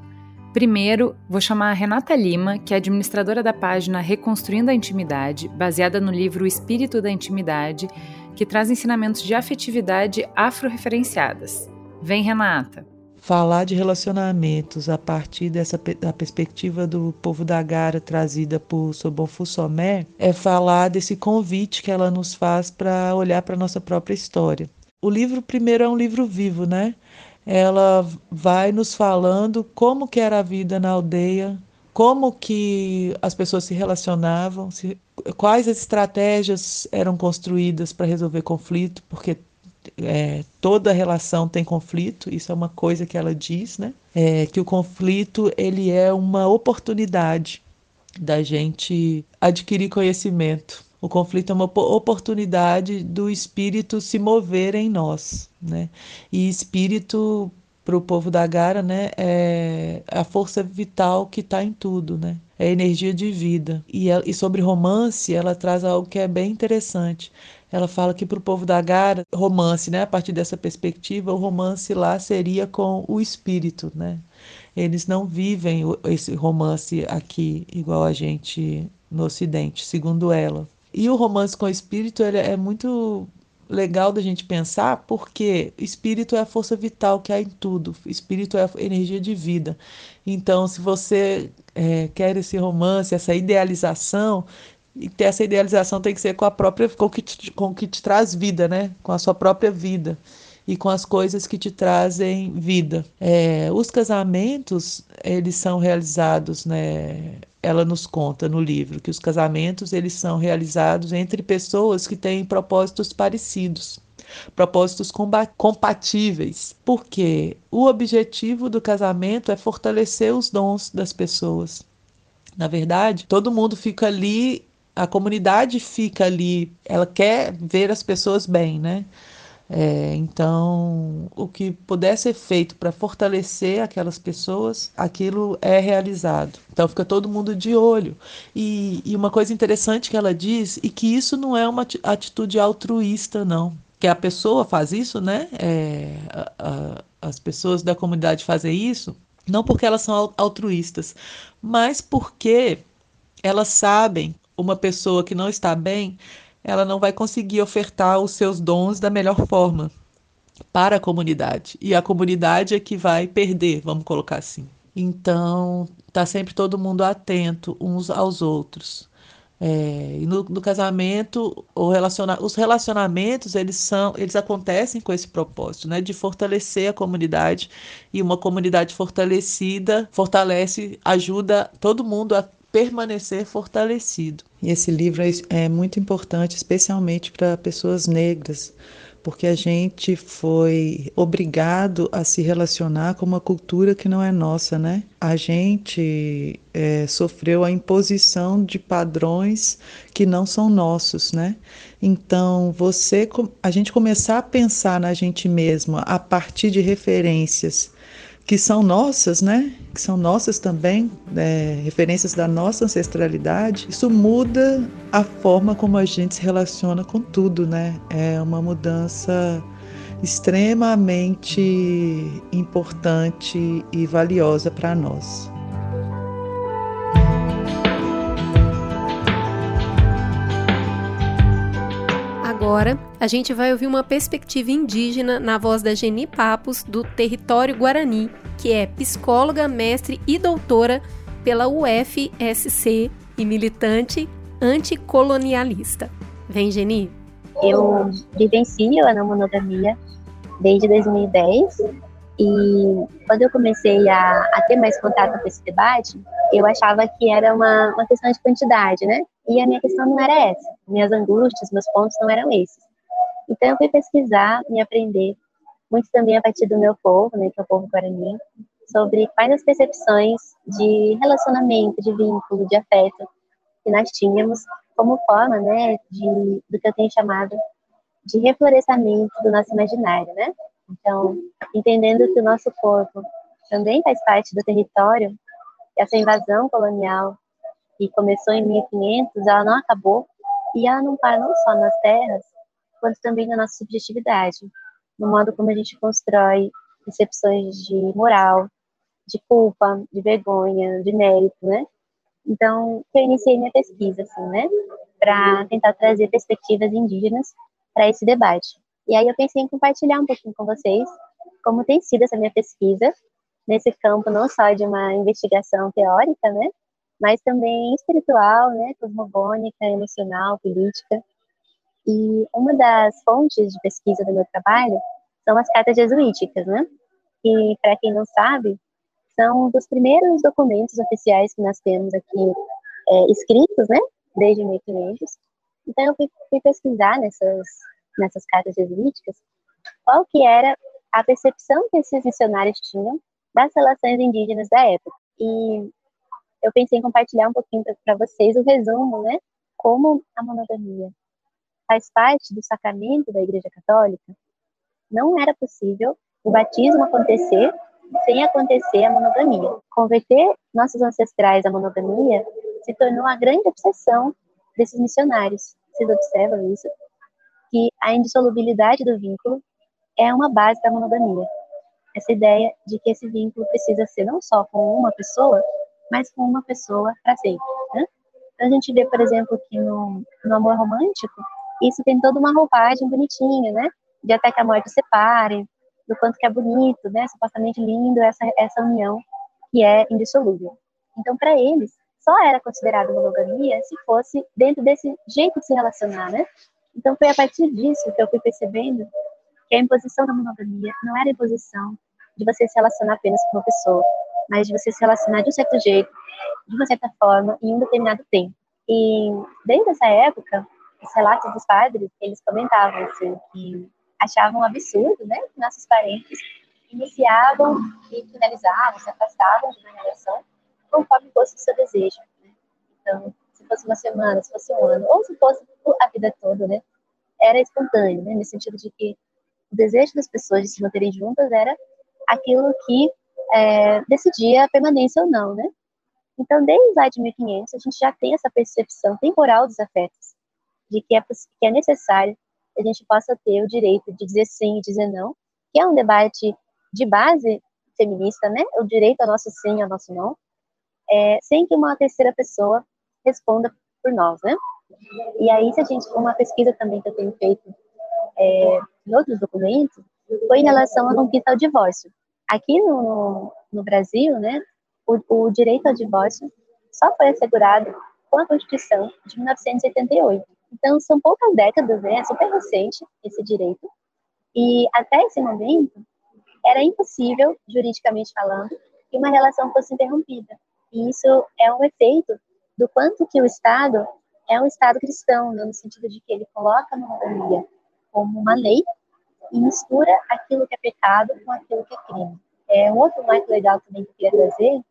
Primeiro, vou chamar a Renata Lima, que é administradora da página Reconstruindo a Intimidade, baseada no livro Espírito da Intimidade, que traz ensinamentos de afetividade afro-referenciadas. Vem, Renata! Falar de relacionamentos a partir dessa da perspectiva do povo da Gara trazida por Sobonfu Somé é falar desse convite que ela nos faz para olhar para a nossa própria história. O livro, primeiro, é um livro vivo, né? ela vai nos falando como que era a vida na aldeia, como que as pessoas se relacionavam, se, quais as estratégias eram construídas para resolver conflito, porque é, toda relação tem conflito, isso é uma coisa que ela diz, né? É, que o conflito ele é uma oportunidade da gente adquirir conhecimento. O conflito é uma oportunidade do espírito se mover em nós, né? E espírito para o povo da Gara, né, é a força vital que está em tudo, né? É energia de vida. E, e sobre romance, ela traz algo que é bem interessante. Ela fala que para o povo da Gara, romance, né, a partir dessa perspectiva, o romance lá seria com o espírito, né? Eles não vivem esse romance aqui igual a gente no Ocidente, segundo ela. E o romance com o espírito ele é muito legal da gente pensar, porque espírito é a força vital que há em tudo, espírito é a energia de vida. Então, se você é, quer esse romance, essa idealização, e ter essa idealização tem que ser com a própria, com o que te, com o que te traz vida, né? Com a sua própria vida e com as coisas que te trazem vida. É, os casamentos, eles são realizados, né? Ela nos conta no livro que os casamentos eles são realizados entre pessoas que têm propósitos parecidos propósitos compatíveis, porque o objetivo do casamento é fortalecer os dons das pessoas. Na verdade, todo mundo fica ali, a comunidade fica ali, ela quer ver as pessoas bem, né? É, então, o que puder ser feito para fortalecer aquelas pessoas, aquilo é realizado. Então, fica todo mundo de olho. E, e uma coisa interessante que ela diz, e que isso não é uma atitude altruísta, não. Que a pessoa faz isso, né? É, a, a, as pessoas da comunidade fazem isso, não porque elas são altruístas, mas porque elas sabem uma pessoa que não está bem ela não vai conseguir ofertar os seus dons da melhor forma para a comunidade. E a comunidade é que vai perder, vamos colocar assim. Então, tá sempre todo mundo atento uns aos outros. É, e no, no, casamento, relaciona, os relacionamentos eles são, eles acontecem com esse propósito, né, de fortalecer a comunidade e uma comunidade fortalecida fortalece, ajuda todo mundo a permanecer fortalecido. E esse livro é, é muito importante, especialmente para pessoas negras, porque a gente foi obrigado a se relacionar com uma cultura que não é nossa, né? A gente é, sofreu a imposição de padrões que não são nossos, né? Então, você, a gente começar a pensar na gente mesma a partir de referências que são nossas, né? Que são nossas também, é, referências da nossa ancestralidade. Isso muda a forma como a gente se relaciona com tudo, né? É uma mudança extremamente importante e valiosa para nós. Agora, a gente vai ouvir uma perspectiva indígena na voz da Geni Papos, do território Guarani, que é psicóloga, mestre e doutora pela UFSC e militante anticolonialista. Vem, Geni. Eu vivencio a não monogamia desde 2010 e quando eu comecei a, a, ter mais contato com esse debate, eu achava que era uma, uma questão de quantidade, né? E a minha questão não era essa. Minhas angústias, meus pontos não eram esses. Então eu fui pesquisar e aprender, muito também a partir do meu povo, né, que é o povo guarani, sobre quais as percepções de relacionamento, de vínculo, de afeto que nós tínhamos como forma, né, de, do que eu tenho chamado de reflorescimento do nosso imaginário, né? Então, entendendo que o nosso corpo também faz parte do território, essa invasão colonial que começou em 1500, ela não acabou e ela não para não só nas terras, quanto também na nossa subjetividade, no modo como a gente constrói percepções de moral, de culpa, de vergonha, de mérito, né? Então, eu iniciei minha pesquisa, assim, né, para tentar trazer perspectivas indígenas para esse debate. E aí eu pensei em compartilhar um pouquinho com vocês como tem sido essa minha pesquisa nesse campo não só de uma investigação teórica, né, mas também espiritual, né, cosmogônica, emocional, política. E uma das fontes de pesquisa do meu trabalho são as cartas jesuíticas, né? Que, para quem não sabe, são dos primeiros documentos oficiais que nós temos aqui é, escritos, né? Desde 1500. Então, eu fui, fui pesquisar nessas, nessas cartas jesuíticas qual que era a percepção que esses missionários tinham das relações indígenas da época. E eu pensei em compartilhar um pouquinho para vocês o resumo, né? Como a monogamia faz parte do sacramento da Igreja Católica, não era possível o batismo acontecer sem acontecer a monogamia. Converter nossos ancestrais à monogamia se tornou a grande obsessão desses missionários. Vocês observam isso? Que a indissolubilidade do vínculo é uma base da monogamia. Essa ideia de que esse vínculo precisa ser não só com uma pessoa, mas com uma pessoa para sempre. Né? Então a gente vê, por exemplo, que no, no amor romântico, isso tem toda uma roupagem bonitinha, né? De até que a morte separe, do quanto que é bonito, né? Supostamente lindo essa, essa união que é indissolúvel. Então, para eles, só era considerada monogamia se fosse dentro desse jeito de se relacionar, né? Então, foi a partir disso que eu fui percebendo que a imposição da monogamia não era imposição de você se relacionar apenas com uma pessoa, mas de você se relacionar de um certo jeito, de uma certa forma, em um determinado tempo. E desde essa época, os relatos dos padres, eles comentavam assim, que achavam um absurdo, né, que nossos parentes iniciavam e finalizavam, se afastavam de uma relação conforme fosse o seu desejo. Né? Então, se fosse uma semana, se fosse um ano, ou se fosse a vida toda, né, era espontâneo, né, no sentido de que o desejo das pessoas de se manterem juntas era aquilo que é, decidia a permanência ou não, né? Então, desde lá de 1500, a gente já tem essa percepção temporal dos afetos, de que é, que é necessário que a gente possa ter o direito de dizer sim e dizer não, que é um debate de base feminista, né? O direito ao nosso sim ao nosso não, é, sem que uma terceira pessoa responda por nós, né? E aí, se a gente, uma pesquisa também que eu tenho feito é, em outros documentos, foi em relação à conquista ao divórcio. Aqui no, no Brasil, né, o, o, direito ao divórcio só foi assegurado com a Constituição de 1988. Então, são poucas décadas, né? É super recente esse direito. E até esse momento, era impossível, juridicamente falando, que uma relação fosse interrompida. E isso é um efeito do quanto que o Estado é um Estado cristão, no sentido de que ele coloca a monogamia como uma lei e mistura aquilo que é pecado com aquilo que é crime. É, um outro marco legal também que eu queria trazer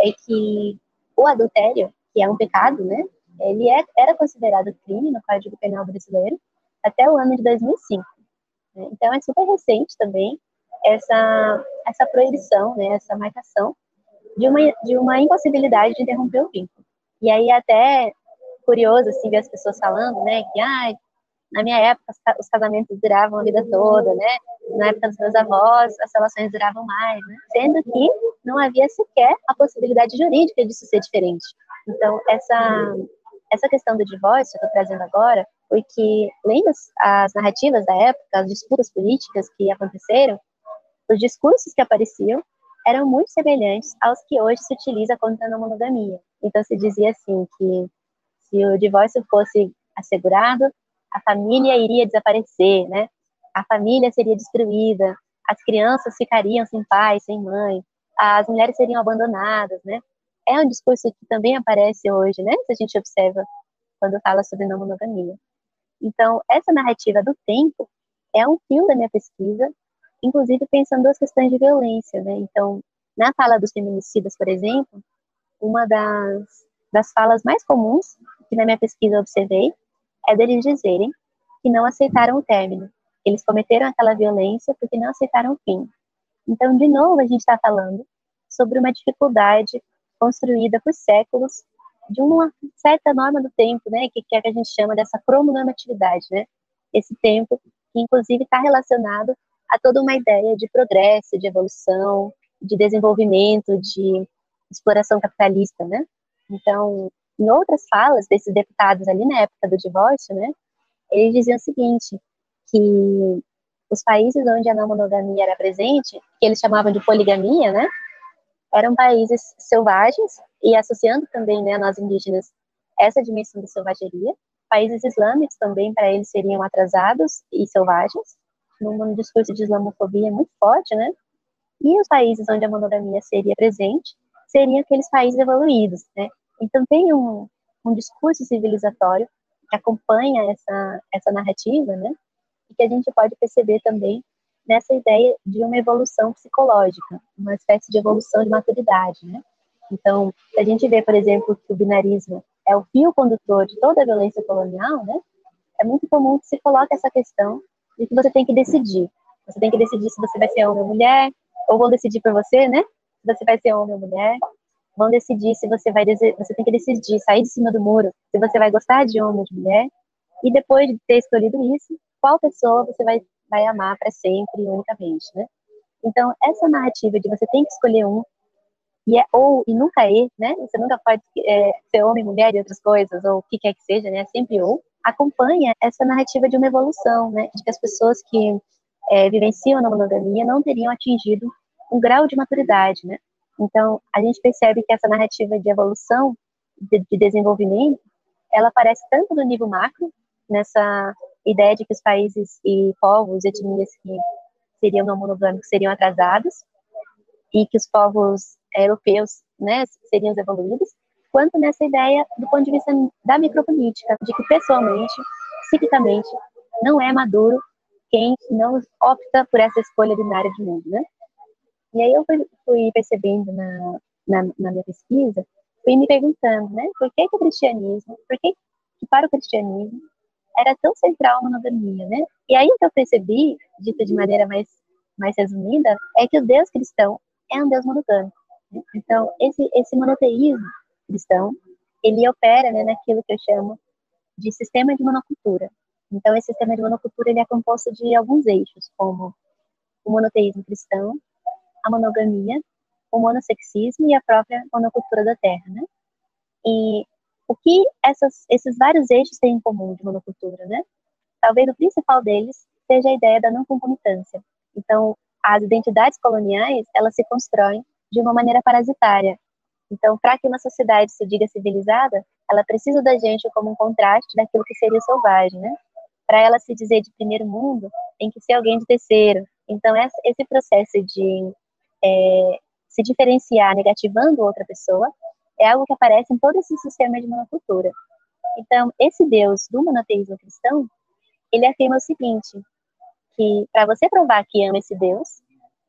é que o adultério, que é um pecado, né, ele é, era considerado crime no Código Penal brasileiro até o ano de 2005. Né? Então é super recente também essa essa proibição, né, essa marcação de uma de uma impossibilidade de interromper o vínculo. E aí até curioso assim ver as pessoas falando, né, que ah, na minha época, os casamentos duravam a vida toda, né? Na época dos meus avós, as relações duravam mais, né? Sendo que não havia sequer a possibilidade jurídica disso ser diferente. Então, essa, essa questão do divórcio que eu estou trazendo agora foi que, lendo as narrativas da época, as disputas políticas que aconteceram, os discursos que apareciam eram muito semelhantes aos que hoje se utiliza contra a monogamia. Então, se dizia assim que se o divórcio fosse assegurado, a família iria desaparecer, né? A família seria destruída, as crianças ficariam sem pai, sem mãe, as mulheres seriam abandonadas, né? É um discurso que também aparece hoje, né? Se a gente observa quando fala sobre não monogamia. Então, essa narrativa do tempo é um fio da minha pesquisa, inclusive pensando as questões de violência, né? Então, na fala dos feminicidas, por exemplo, uma das, das falas mais comuns que na minha pesquisa eu observei é deles dizerem que não aceitaram o término. Eles cometeram aquela violência porque não aceitaram o fim. Então, de novo, a gente está falando sobre uma dificuldade construída por séculos de uma certa norma do tempo, né, que, que é que a gente chama dessa cromonormatividade, né? Esse tempo que, inclusive, está relacionado a toda uma ideia de progresso, de evolução, de desenvolvimento, de exploração capitalista, né? Então, em outras falas desses deputados ali na época do divórcio, né, eles diziam o seguinte, que os países onde a não monogamia era presente, que eles chamavam de poligamia, né, eram países selvagens e associando também, né, nós indígenas essa dimensão da selvageria. Países islâmicos também para eles seriam atrasados e selvagens, num discurso de islamofobia muito forte, né? E os países onde a monogamia seria presente seriam aqueles países evoluídos, né? Então, tem um, um discurso civilizatório que acompanha essa, essa narrativa, né? E que a gente pode perceber também nessa ideia de uma evolução psicológica, uma espécie de evolução de maturidade, né? Então, se a gente vê, por exemplo, que o binarismo é o fio condutor de toda a violência colonial, né? É muito comum que se coloque essa questão de que você tem que decidir. Você tem que decidir se você vai ser homem ou mulher, ou vão decidir por você, né? Se você vai ser homem ou mulher, vão decidir se você vai você tem que decidir sair de cima do muro, se você vai gostar de homem ou de mulher, e depois de ter escolhido isso, qual pessoa você vai vai amar para sempre unicamente, né? Então, essa narrativa de você tem que escolher um e é ou e nunca é, né? Você nunca pode é, ser homem, mulher e outras coisas ou o que quer que seja, né? Sempre ou acompanha essa narrativa de uma evolução, né? De que as pessoas que é, vivenciam a monogamia não teriam atingido um grau de maturidade, né? Então, a gente percebe que essa narrativa de evolução, de, de desenvolvimento, ela aparece tanto no nível macro, nessa ideia de que os países e povos, etnias que seriam não monogâmicos seriam atrasados, e que os povos europeus né, seriam evoluídos, quanto nessa ideia do ponto de vista da micropolítica, de que pessoalmente, psiquicamente, não é maduro quem não opta por essa escolha binária de mundo, né? E aí eu fui, fui percebendo na, na, na, minha pesquisa, fui me perguntando, né, por que, que o cristianismo, por que, que para o cristianismo era tão central a monogamia, né? E aí o que eu percebi, dito de maneira mais, mais resumida, é que o Deus cristão é um Deus monogâmico. Né? Então, esse, esse monoteísmo cristão, ele opera né, naquilo que eu chamo de sistema de monocultura. Então, esse sistema de monocultura ele é composto de alguns eixos, como o monoteísmo cristão, a monogamia, o monossexismo e a própria monocultura da terra, né? E o que essas, esses vários eixos têm em comum de monocultura, né? Talvez o principal deles seja a ideia da não concomitância. Então, as identidades coloniais, elas se constroem de uma maneira parasitária. Então, para que uma sociedade se diga civilizada, ela precisa da gente como um contraste daquilo que seria selvagem, né? Para ela se dizer de primeiro mundo, tem que ser alguém de terceiro. Então, esse processo de é, se diferenciar negativando outra pessoa é algo que aparece em todo esse sistema de monocultura. Então, esse Deus do monoteísmo cristão, ele afirma o seguinte, que para você provar que ama esse Deus,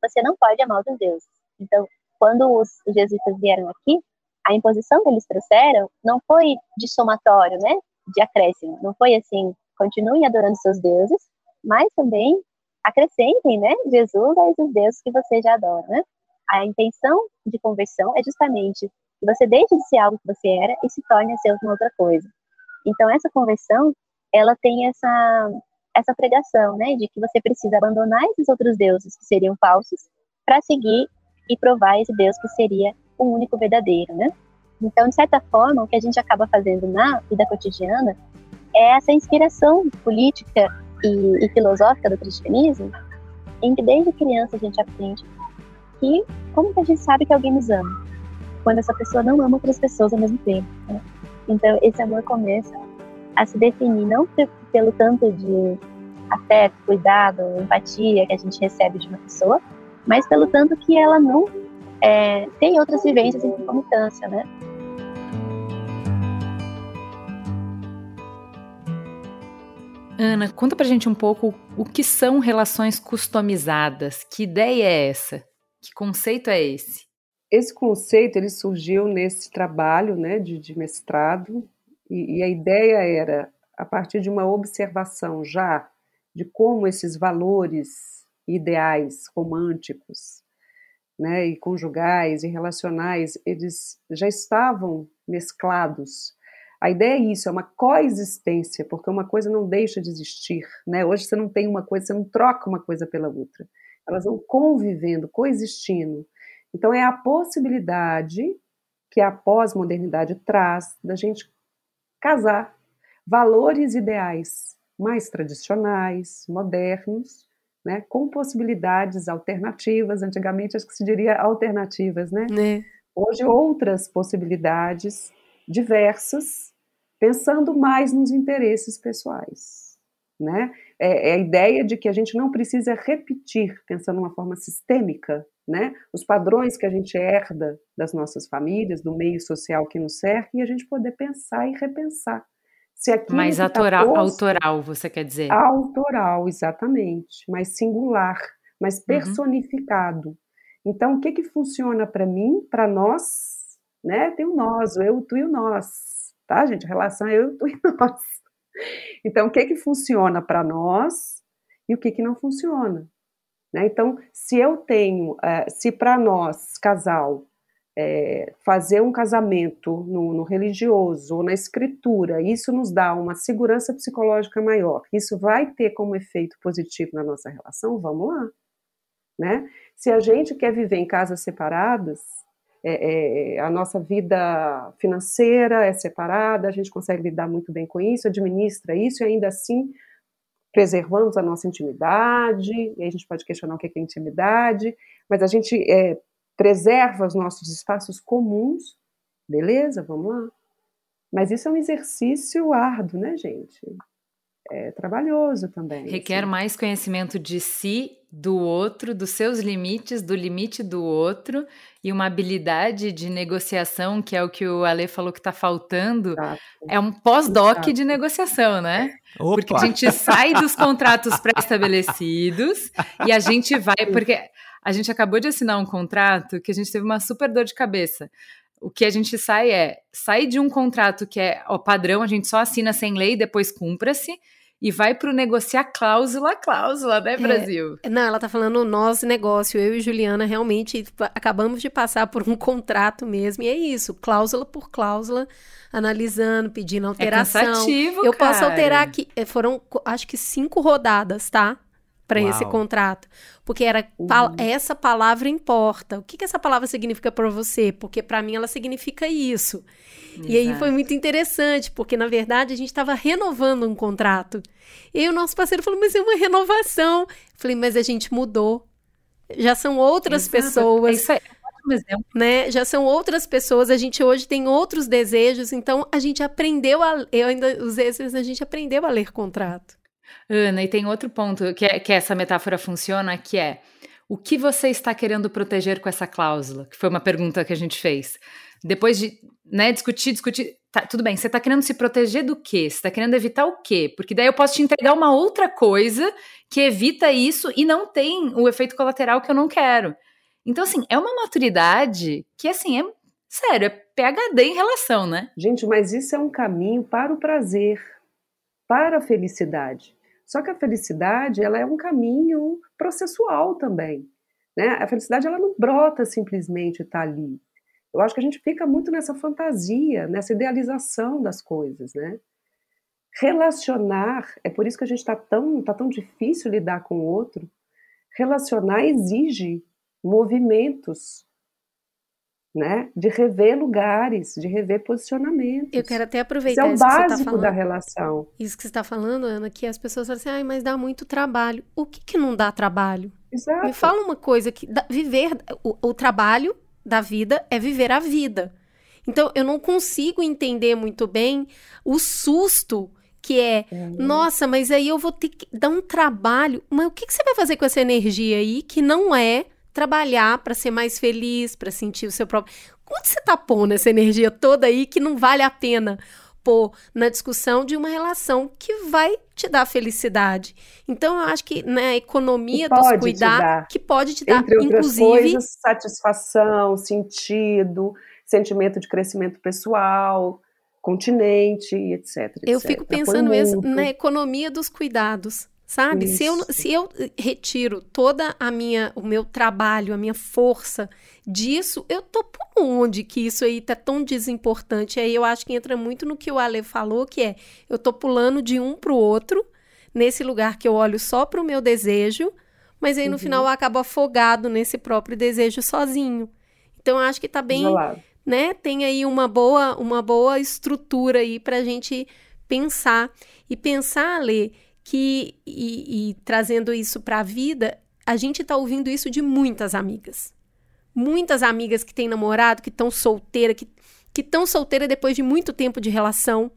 você não pode amar outros deuses. Então, quando os jesuítas vieram aqui, a imposição que eles trouxeram não foi de somatório, né, de acréscimo, não foi assim, continuem adorando seus deuses, mas também acrescentem, né, Jesus a esses deuses que você já adora, né? A intenção de conversão é justamente que você deixe de ser algo que você era e se torne a ser uma outra coisa. Então, essa conversão, ela tem essa, essa pregação, né, de que você precisa abandonar esses outros deuses que seriam falsos para seguir e provar esse Deus que seria o único verdadeiro, né? Então, de certa forma, o que a gente acaba fazendo na vida cotidiana é essa inspiração política e, e filosófica do cristianismo, em que desde criança a gente aprende que como que a gente sabe que alguém nos ama? Quando essa pessoa não ama outras pessoas ao mesmo tempo. Né? Então, esse amor começa a se definir não pelo tanto de afeto, cuidado, empatia que a gente recebe de uma pessoa, mas pelo tanto que ela não é, tem outras vivências em concomitância, né? Ana, conta pra gente um pouco o que são relações customizadas. Que ideia é essa? Que conceito é esse? Esse conceito ele surgiu nesse trabalho né, de, de mestrado e, e a ideia era, a partir de uma observação já de como esses valores ideais românticos né, e conjugais e relacionais, eles já estavam mesclados. A ideia é isso, é uma coexistência, porque uma coisa não deixa de existir. Né? Hoje você não tem uma coisa, você não troca uma coisa pela outra. Elas vão convivendo, coexistindo. Então é a possibilidade que a pós-modernidade traz da gente casar valores ideais mais tradicionais, modernos, né, com possibilidades alternativas. Antigamente acho que se diria alternativas, né? É. Hoje outras possibilidades diversas, pensando mais nos interesses pessoais, né? É, é a ideia de que a gente não precisa repetir, pensando de uma forma sistêmica, né? Os padrões que a gente herda das nossas famílias, do meio social que nos cerca, e a gente poder pensar e repensar. Se mais tá autoral, tá posto, autoral, você quer dizer? Autoral, exatamente, mais singular, mais uhum. personificado. Uhum. Então, o que que funciona para mim, para nós, né? Tem o nós, o eu, tu e o nós, tá, gente? A relação é eu, tu e *laughs* nós. Então, o que que funciona para nós e o que que não funciona? Né? Então, se eu tenho, uh, se para nós, casal, é, fazer um casamento no, no, religioso ou na escritura, isso nos dá uma segurança psicológica maior, isso vai ter como efeito positivo na nossa relação, vamos lá. Né? Se a gente quer viver em casas separadas, é, é, a nossa vida financeira é separada, a gente consegue lidar muito bem com isso, administra isso e ainda assim preservamos a nossa intimidade, e a gente pode questionar o que é intimidade, mas a gente é, preserva os nossos espaços comuns, beleza, vamos lá. Mas isso é um exercício árduo, né, gente? É trabalhoso também. Requer assim. mais conhecimento de si, do outro, dos seus limites, do limite do outro, e uma habilidade de negociação, que é o que o Ale falou que está faltando. Exato. É um pós-doc de negociação, né? Opa. Porque a gente sai dos contratos pré-estabelecidos e a gente vai. Porque a gente acabou de assinar um contrato que a gente teve uma super dor de cabeça. O que a gente sai é sai de um contrato que é o padrão, a gente só assina sem lei, depois cumpra-se, e vai para o negociar cláusula a cláusula, né, é, Brasil? É, não, ela tá falando nós negócio. Eu e Juliana realmente acabamos de passar por um *laughs* contrato mesmo, e é isso, cláusula por cláusula, analisando, pedindo é alteração. É cansativo, Eu cara. posso alterar aqui. É, foram, acho que cinco rodadas, tá? Para esse contrato. Porque era uhum. essa palavra importa. O que, que essa palavra significa para você? Porque para mim ela significa isso. Exato. E aí foi muito interessante, porque na verdade a gente estava renovando um contrato. E aí o nosso parceiro falou: Mas é uma renovação. Eu falei: Mas a gente mudou. Já são outras Exato. pessoas. Isso é ótimo exemplo. Né? Já são outras pessoas, a gente hoje tem outros desejos, então a gente aprendeu a. Eu ainda usei esses, a gente aprendeu a ler contrato. Ana, e tem outro ponto que, é, que essa metáfora funciona, que é o que você está querendo proteger com essa cláusula? Que foi uma pergunta que a gente fez. Depois de né, discutir, discutir. Tá, tudo bem, você está querendo se proteger do quê? Você está querendo evitar o quê? Porque daí eu posso te entregar uma outra coisa que evita isso e não tem o efeito colateral que eu não quero. Então, assim, é uma maturidade que, assim, é sério, é PHD em relação, né? Gente, mas isso é um caminho para o prazer, para a felicidade. Só que a felicidade, ela é um caminho processual também. Né? A felicidade, ela não brota simplesmente está ali. Eu acho que a gente fica muito nessa fantasia, nessa idealização das coisas, né? Relacionar, é por isso que a gente está tão, tá tão difícil lidar com o outro. Relacionar exige movimentos, né? De rever lugares, de rever posicionamentos. Eu quero até aproveitar isso. É o básico tá da relação. Isso que você está falando, Ana, que as pessoas falam assim, ah, mas dá muito trabalho. O que, que não dá trabalho? Exato. Me fala uma coisa que viver o, o trabalho da vida é viver a vida. Então eu não consigo entender muito bem o susto que é, uhum. nossa, mas aí eu vou ter que dar um trabalho. Mas o que, que você vai fazer com essa energia aí que não é trabalhar para ser mais feliz, para sentir o seu próprio. Onde você tá pondo essa energia toda aí que não vale a pena pôr na discussão de uma relação que vai te dar felicidade? Então, eu acho que na né, economia dos cuidar, que pode te dar, inclusive. Coisas, satisfação, sentido, sentimento de crescimento pessoal, continente, etc. etc. Eu fico pensando mesmo na economia dos cuidados sabe? Se eu, se eu retiro toda a minha, o meu trabalho, a minha força disso, eu tô por onde que isso aí tá tão desimportante? Aí eu acho que entra muito no que o Ale falou, que é eu tô pulando de um pro outro, nesse lugar que eu olho só pro meu desejo, mas aí no uhum. final eu acabo afogado nesse próprio desejo sozinho. Então eu acho que tá bem, Isolado. né? Tem aí uma boa, uma boa estrutura aí pra gente pensar e pensar, Ale, que, e, e trazendo isso para a vida, a gente está ouvindo isso de muitas amigas. Muitas amigas que têm namorado, que estão solteiras, que estão solteiras depois de muito tempo de relação,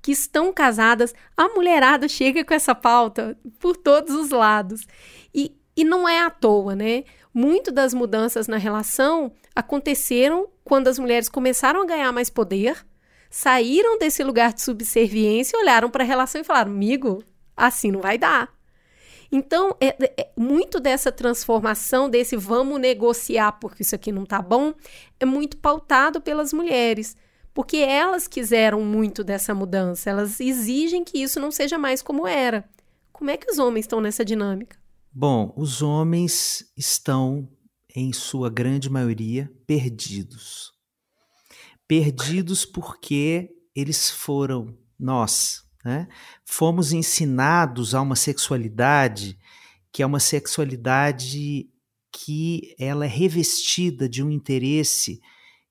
que estão casadas. A mulherada chega com essa pauta por todos os lados. E, e não é à toa, né? Muito das mudanças na relação aconteceram quando as mulheres começaram a ganhar mais poder, saíram desse lugar de subserviência, olharam para a relação e falaram: amigo, assim não vai dar. Então, é, é, muito dessa transformação, desse vamos negociar porque isso aqui não tá bom, é muito pautado pelas mulheres. Porque elas quiseram muito dessa mudança, elas exigem que isso não seja mais como era. Como é que os homens estão nessa dinâmica? Bom, os homens estão, em sua grande maioria, perdidos. Perdidos porque eles foram, nós, né? Fomos ensinados a uma sexualidade que é uma sexualidade que ela é revestida de um interesse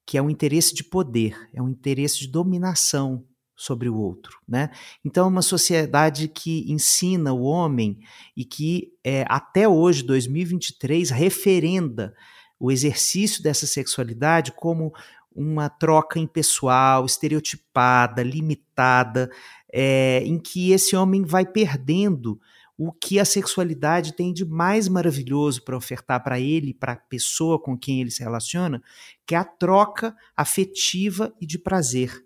que é um interesse de poder, é um interesse de dominação sobre o outro, né? Então, é uma sociedade que ensina o homem e que é, até hoje, 2023, referenda o exercício dessa sexualidade como uma troca impessoal, estereotipada, limitada, é, em que esse homem vai perdendo o que a sexualidade tem de mais maravilhoso para ofertar para ele, para a pessoa com quem ele se relaciona, que é a troca afetiva e de prazer.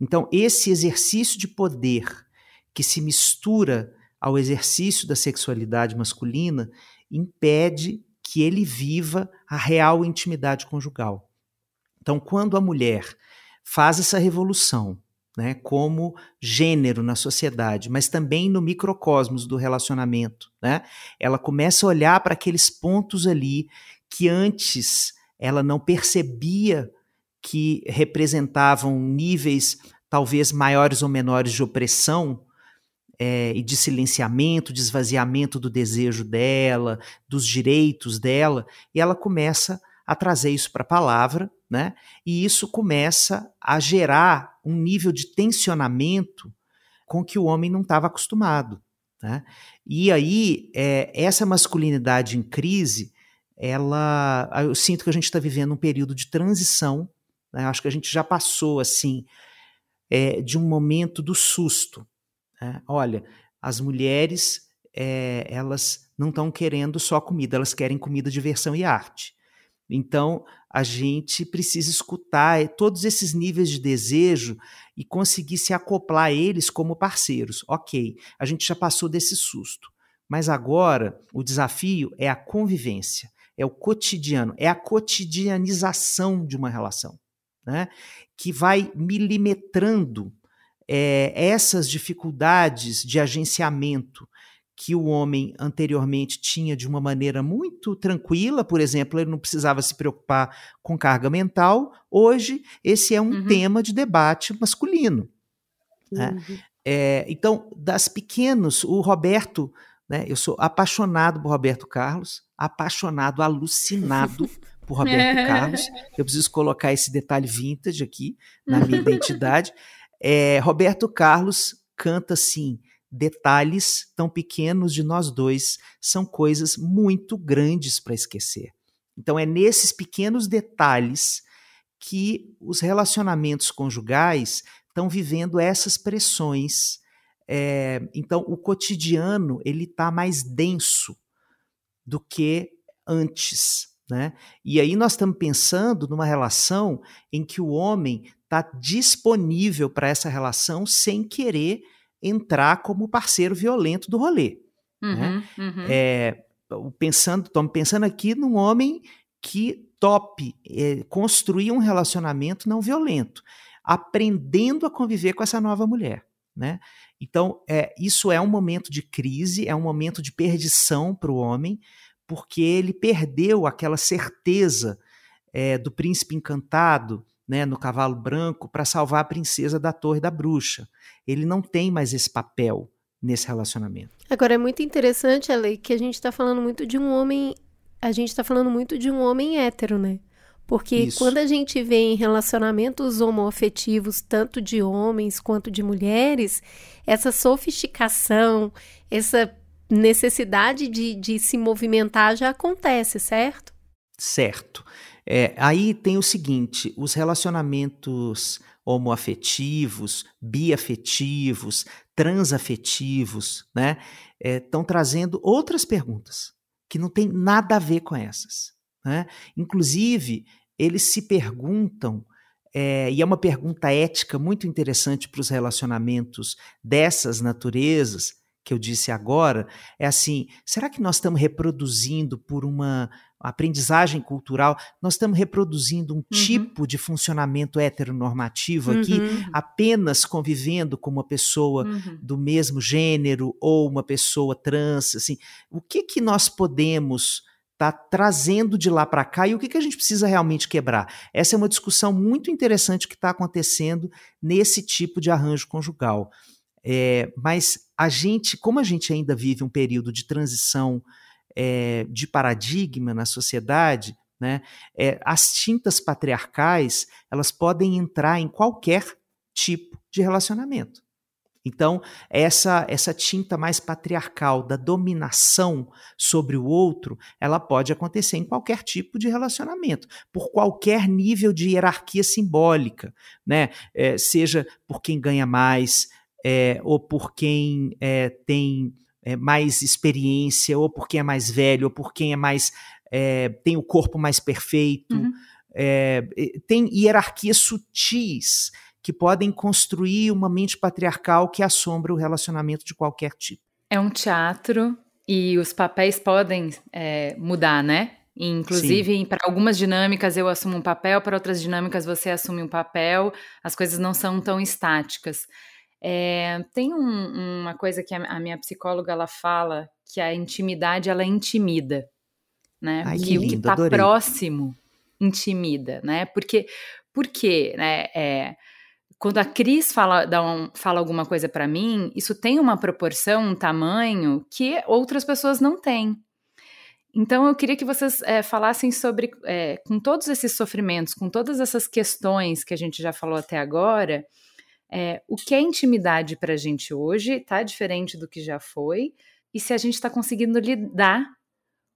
Então, esse exercício de poder que se mistura ao exercício da sexualidade masculina impede que ele viva a real intimidade conjugal. Então, quando a mulher faz essa revolução né, como gênero na sociedade, mas também no microcosmos do relacionamento. Né? Ela começa a olhar para aqueles pontos ali que antes ela não percebia que representavam níveis talvez maiores ou menores de opressão é, e de silenciamento, de esvaziamento do desejo dela, dos direitos dela, e ela começa a trazer isso para a palavra, né? E isso começa a gerar um nível de tensionamento com que o homem não estava acostumado. Né? E aí, é, essa masculinidade em crise, ela, eu sinto que a gente está vivendo um período de transição. Né? Acho que a gente já passou assim é, de um momento do susto. Né? Olha, as mulheres é, elas não estão querendo só comida, elas querem comida, diversão e arte. Então, a gente precisa escutar todos esses níveis de desejo e conseguir se acoplar a eles como parceiros. Ok, a gente já passou desse susto. Mas agora o desafio é a convivência, é o cotidiano, é a cotidianização de uma relação, né? que vai milimetrando é, essas dificuldades de agenciamento, que o homem anteriormente tinha de uma maneira muito tranquila, por exemplo, ele não precisava se preocupar com carga mental. Hoje, esse é um uhum. tema de debate masculino. Né? Uhum. É, então, das pequenos, o Roberto, né, eu sou apaixonado por Roberto Carlos, apaixonado, alucinado *laughs* por Roberto Carlos. Eu preciso colocar esse detalhe vintage aqui na minha *laughs* identidade. É, Roberto Carlos canta assim detalhes tão pequenos de nós dois são coisas muito grandes para esquecer. Então, é nesses pequenos detalhes que os relacionamentos conjugais estão vivendo essas pressões. É, então, o cotidiano ele está mais denso do que antes. Né? E aí nós estamos pensando numa relação em que o homem está disponível para essa relação sem querer entrar como parceiro violento do rolê. Uhum, né? uhum. É, pensando, estamos pensando aqui num homem que tope é, construir um relacionamento não violento, aprendendo a conviver com essa nova mulher. Né? Então, é, isso é um momento de crise, é um momento de perdição para o homem, porque ele perdeu aquela certeza é, do príncipe encantado né, no cavalo branco para salvar a princesa da torre da bruxa. Ele não tem mais esse papel nesse relacionamento. Agora é muito interessante, Ale, que a gente está falando muito de um homem, a gente está falando muito de um homem hétero, né? Porque Isso. quando a gente vê em relacionamentos homoafetivos, tanto de homens quanto de mulheres, essa sofisticação, essa necessidade de, de se movimentar já acontece, certo? Certo. É, aí tem o seguinte: os relacionamentos homoafetivos, biafetivos, transafetivos, né, estão é, trazendo outras perguntas que não tem nada a ver com essas. Né? Inclusive, eles se perguntam, é, e é uma pergunta ética muito interessante para os relacionamentos dessas naturezas, que eu disse agora, é assim: será que nós estamos reproduzindo por uma aprendizagem cultural, nós estamos reproduzindo um uhum. tipo de funcionamento heteronormativo aqui, uhum. apenas convivendo com uma pessoa uhum. do mesmo gênero ou uma pessoa trans, assim, o que que nós podemos estar tá trazendo de lá para cá e o que, que a gente precisa realmente quebrar? Essa é uma discussão muito interessante que está acontecendo nesse tipo de arranjo conjugal. É, mas a gente, como a gente ainda vive um período de transição é, de paradigma na sociedade, né, é, as tintas patriarcais elas podem entrar em qualquer tipo de relacionamento. Então, essa, essa tinta mais patriarcal da dominação sobre o outro, ela pode acontecer em qualquer tipo de relacionamento, por qualquer nível de hierarquia simbólica, né? É, seja por quem ganha mais, é, ou por quem é, tem é, mais experiência, ou por quem é mais velho, ou por quem é mais é, tem o corpo mais perfeito. Uhum. É, tem hierarquias sutis que podem construir uma mente patriarcal que assombra o relacionamento de qualquer tipo. É um teatro e os papéis podem é, mudar, né? Inclusive, para algumas dinâmicas eu assumo um papel, para outras dinâmicas você assume um papel, as coisas não são tão estáticas. É, tem um, uma coisa que a, a, minha psicóloga ela fala que a intimidade ela intimida, né? Ai, que, lindo, o que está próximo intimida, né? Porque, porque, né? É, quando a Cris fala, dá um, fala alguma coisa para mim, isso tem uma proporção, um tamanho que outras pessoas não têm. Então eu queria que vocês é, falassem sobre, é, com todos esses sofrimentos, com todas essas questões que a gente já falou até agora, é, o que é intimidade para a gente hoje está diferente do que já foi, e se a gente está conseguindo lidar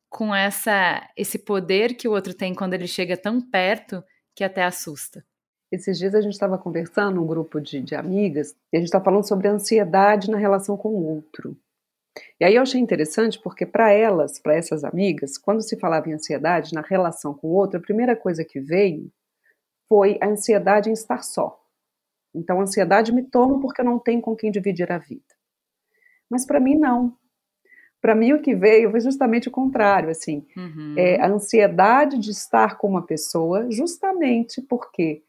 com essa esse poder que o outro tem quando ele chega tão perto que até assusta. Esses dias a gente estava conversando, um grupo de, de amigas, e a gente está falando sobre a ansiedade na relação com o outro. E aí eu achei interessante porque para elas, para essas amigas, quando se falava em ansiedade na relação com o outro, a primeira coisa que veio foi a ansiedade em estar só. Então a ansiedade me toma porque eu não tenho com quem dividir a vida. Mas para mim não. Para mim o que veio foi justamente o contrário, assim, uhum. é a ansiedade de estar com uma pessoa, justamente porque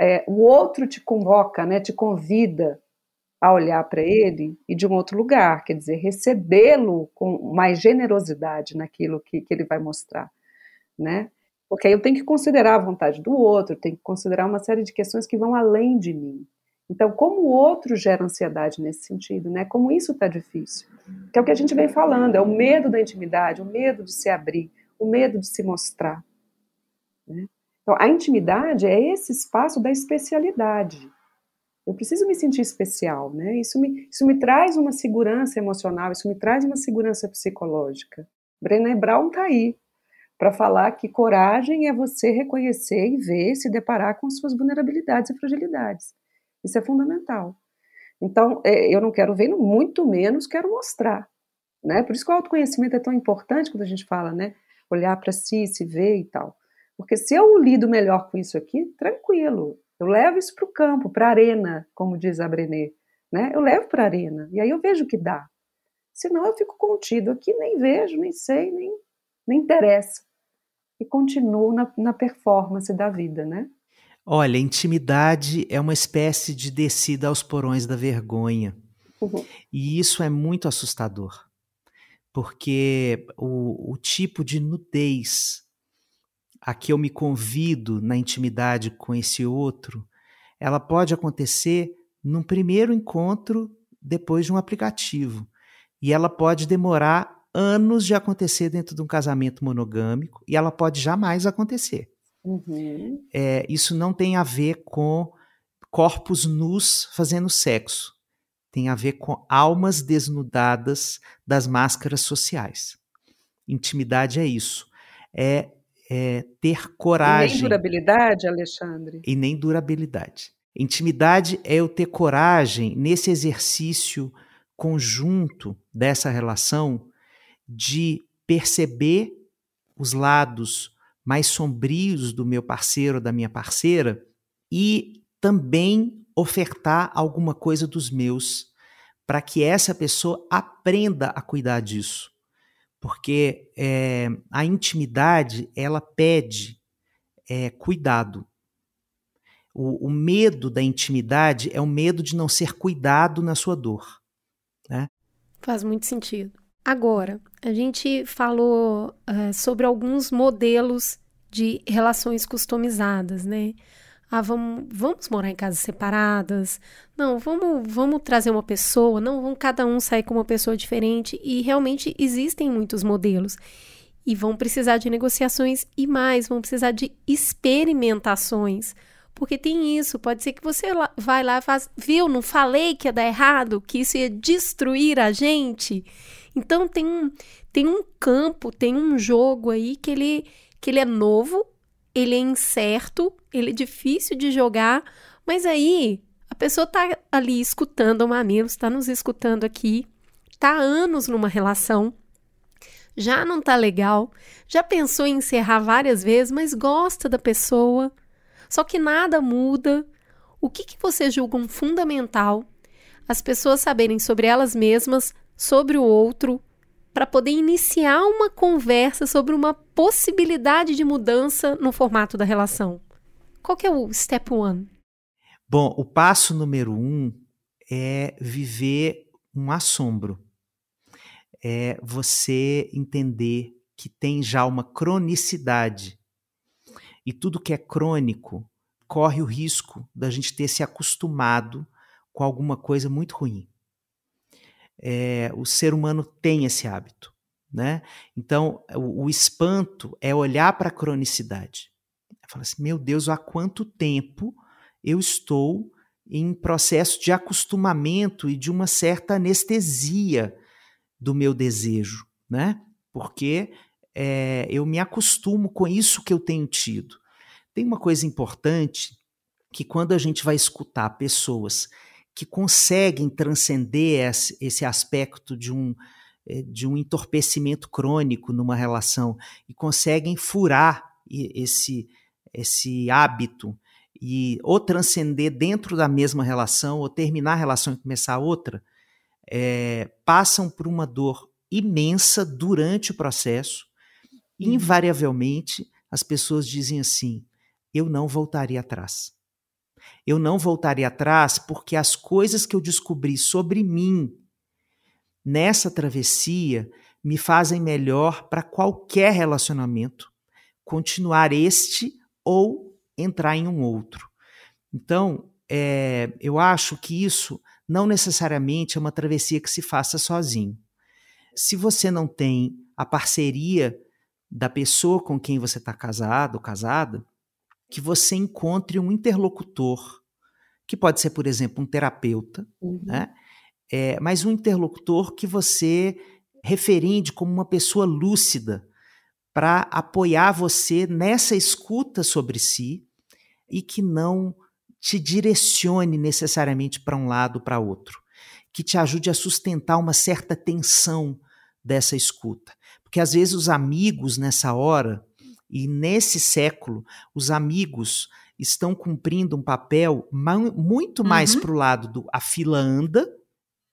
é, o outro te convoca, né, te convida a olhar para ele e de um outro lugar, quer dizer, recebê-lo com mais generosidade naquilo que, que ele vai mostrar, né? Porque aí eu tenho que considerar a vontade do outro, tenho que considerar uma série de questões que vão além de mim. Então, como o outro gera ansiedade nesse sentido, né? Como isso está difícil. Que é o que a gente vem falando, é o medo da intimidade, o medo de se abrir, o medo de se mostrar. Né? Então, a intimidade é esse espaço da especialidade. Eu preciso me sentir especial, né? Isso me, isso me traz uma segurança emocional, isso me traz uma segurança psicológica. Brené Brown está aí para falar que coragem é você reconhecer e ver, se deparar com suas vulnerabilidades e fragilidades. Isso é fundamental. Então, é, eu não quero ver, muito menos quero mostrar. Né? Por isso que o autoconhecimento é tão importante quando a gente fala, né? Olhar para si, se ver e tal. Porque se eu lido melhor com isso aqui, tranquilo, eu levo isso para o campo, para a arena, como diz a Brené. Né? Eu levo para a arena, e aí eu vejo o que dá. Senão eu fico contido aqui, nem vejo, nem sei, nem, nem interessa. E continuo na, na performance da vida, né? Olha, intimidade é uma espécie de descida aos porões da vergonha. Uhum. E isso é muito assustador, porque o, o tipo de nudez a que eu me convido na intimidade com esse outro, ela pode acontecer num primeiro encontro depois de um aplicativo. E ela pode demorar anos de acontecer dentro de um casamento monogâmico e ela pode jamais acontecer. Uhum. É, isso não tem a ver com corpos nus fazendo sexo. Tem a ver com almas desnudadas das máscaras sociais. Intimidade é isso. É é, ter coragem. E nem durabilidade, Alexandre? E nem durabilidade. Intimidade é eu ter coragem nesse exercício conjunto dessa relação de perceber os lados mais sombrios do meu parceiro ou da minha parceira e também ofertar alguma coisa dos meus para que essa pessoa aprenda a cuidar disso porque é, a intimidade ela pede é, cuidado. O, o, medo da intimidade é o medo de não ser cuidado na sua dor. Né? Faz muito sentido. Agora, a gente falou uh, sobre alguns modelos de relações customizadas, né? Ah, vamos, vamos morar em casas separadas. Não, vamos, vamos trazer uma pessoa. Não, vamos cada um sair com uma pessoa diferente. E realmente existem muitos modelos. E vão precisar de negociações e mais, vão precisar de experimentações. Porque tem isso, pode ser que você vai lá e faz, viu, não falei que ia dar errado, que isso ia destruir a gente. Então tem um, tem um campo, tem um jogo aí que ele, que ele é novo, ele é incerto, ele é difícil de jogar, mas aí a pessoa tá ali escutando o Mamilos, está nos escutando aqui, tá há anos numa relação, já não tá legal, já pensou em encerrar várias vezes, mas gosta da pessoa, só que nada muda. O que, que você julga um fundamental? As pessoas saberem sobre elas mesmas, sobre o outro, para poder iniciar uma conversa sobre uma possibilidade de mudança no formato da relação? Qual que é o step one? Bom, o passo número um é viver um assombro. É você entender que tem já uma cronicidade. E tudo que é crônico corre o risco da gente ter se acostumado com alguma coisa muito ruim é, o ser humano tem esse hábito. Né? Então, o, o espanto é olhar para a cronicidade. Falar assim, meu Deus, há quanto tempo eu estou em processo de acostumamento e de uma certa anestesia do meu desejo, né? Porque é, eu me acostumo com isso que eu tenho tido. Tem uma coisa importante que quando a gente vai escutar pessoas que conseguem transcender esse, aspecto de um, é, de um entorpecimento crônico numa relação e conseguem furar esse, esse hábito e ou transcender dentro da mesma relação ou terminar a relação e começar outra, é, passam por uma dor imensa durante o processo. Uhum. Invariavelmente, as pessoas dizem assim: eu não voltaria atrás. Eu não voltaria atrás porque as coisas que eu descobri sobre mim nessa travessia me fazem melhor para qualquer relacionamento, continuar este ou entrar em um outro. Então, é, eu acho que isso não necessariamente é uma travessia que se faça sozinho. Se você não tem a parceria da pessoa com quem você está casado ou casada, que você encontre um interlocutor, que pode ser, por exemplo, um terapeuta, uhum. né? É, mas um interlocutor que você referende como uma pessoa lúcida para apoiar você nessa escuta sobre si e que não te direcione necessariamente para um lado ou para outro, que te ajude a sustentar uma certa tensão dessa escuta. Porque às vezes os amigos nessa hora e nesse século, os amigos estão cumprindo um papel muito mais uhum. para o lado do a fila anda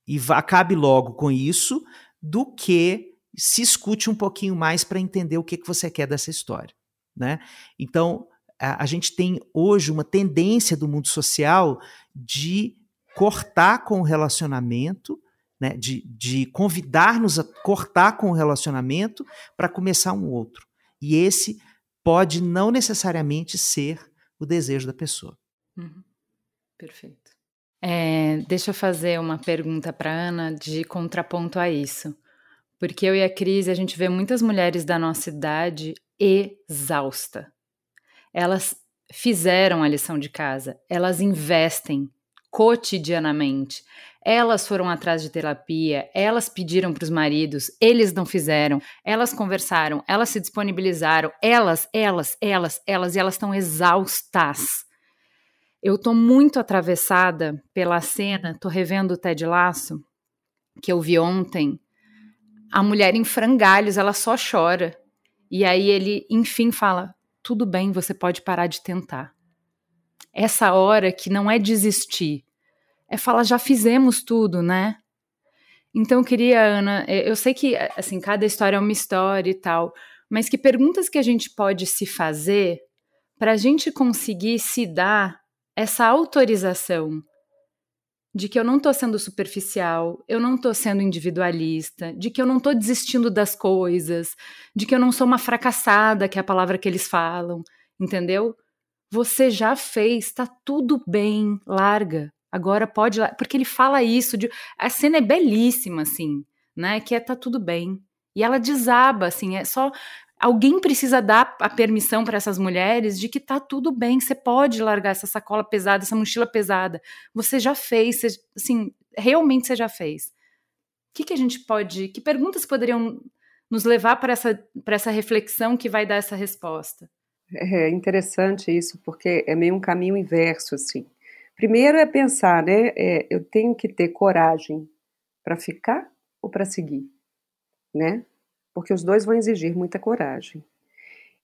e acabe logo com isso, do que se escute um pouquinho mais para entender o que, que você quer dessa história. Né? Então, a, a gente tem hoje uma tendência do mundo social de cortar com o relacionamento, né, de, de convidar-nos a cortar com o relacionamento para começar um outro. E esse pode não necessariamente ser o desejo da pessoa. Uhum. Perfeito. É, deixa eu fazer uma pergunta para Ana de contraponto a isso. Porque eu e a Cris, a gente vê muitas mulheres da nossa idade exausta elas fizeram a lição de casa, elas investem cotidianamente. Elas foram atrás de terapia, elas pediram para os maridos, eles não fizeram, elas conversaram, elas se disponibilizaram, elas, elas, elas, elas, e elas estão exaustas. Eu estou muito atravessada pela cena, estou revendo o Ted Laço, que eu vi ontem. A mulher em frangalhos, ela só chora. E aí ele, enfim, fala: tudo bem, você pode parar de tentar. Essa hora que não é desistir, é falar, já fizemos tudo, né? Então, eu queria, Ana, é, eu sei que, assim, cada história é uma história e tal, mas que perguntas que a gente pode se fazer para a gente conseguir se dar essa autorização de que eu não estou sendo superficial, eu não estou sendo individualista, de que eu não estou desistindo das coisas, de que eu não sou uma fracassada, que é a palavra que eles falam, entendeu? Você já fez, tá tudo bem, larga. Agora pode, porque ele fala isso, de, a cena é belíssima assim, né? Que é tá tudo bem. E ela desaba, assim, é só alguém precisa dar a permissão para essas mulheres de que tá tudo bem, você pode largar essa sacola pesada, essa mochila pesada. Você já fez, você, assim, realmente você já fez. O que, que a gente pode, que perguntas poderiam nos levar para essa, essa reflexão que vai dar essa resposta? É interessante isso, porque é meio um caminho inverso, assim. Primeiro é pensar, né? É, eu tenho que ter coragem para ficar ou para seguir, né? porque os dois vão exigir muita coragem.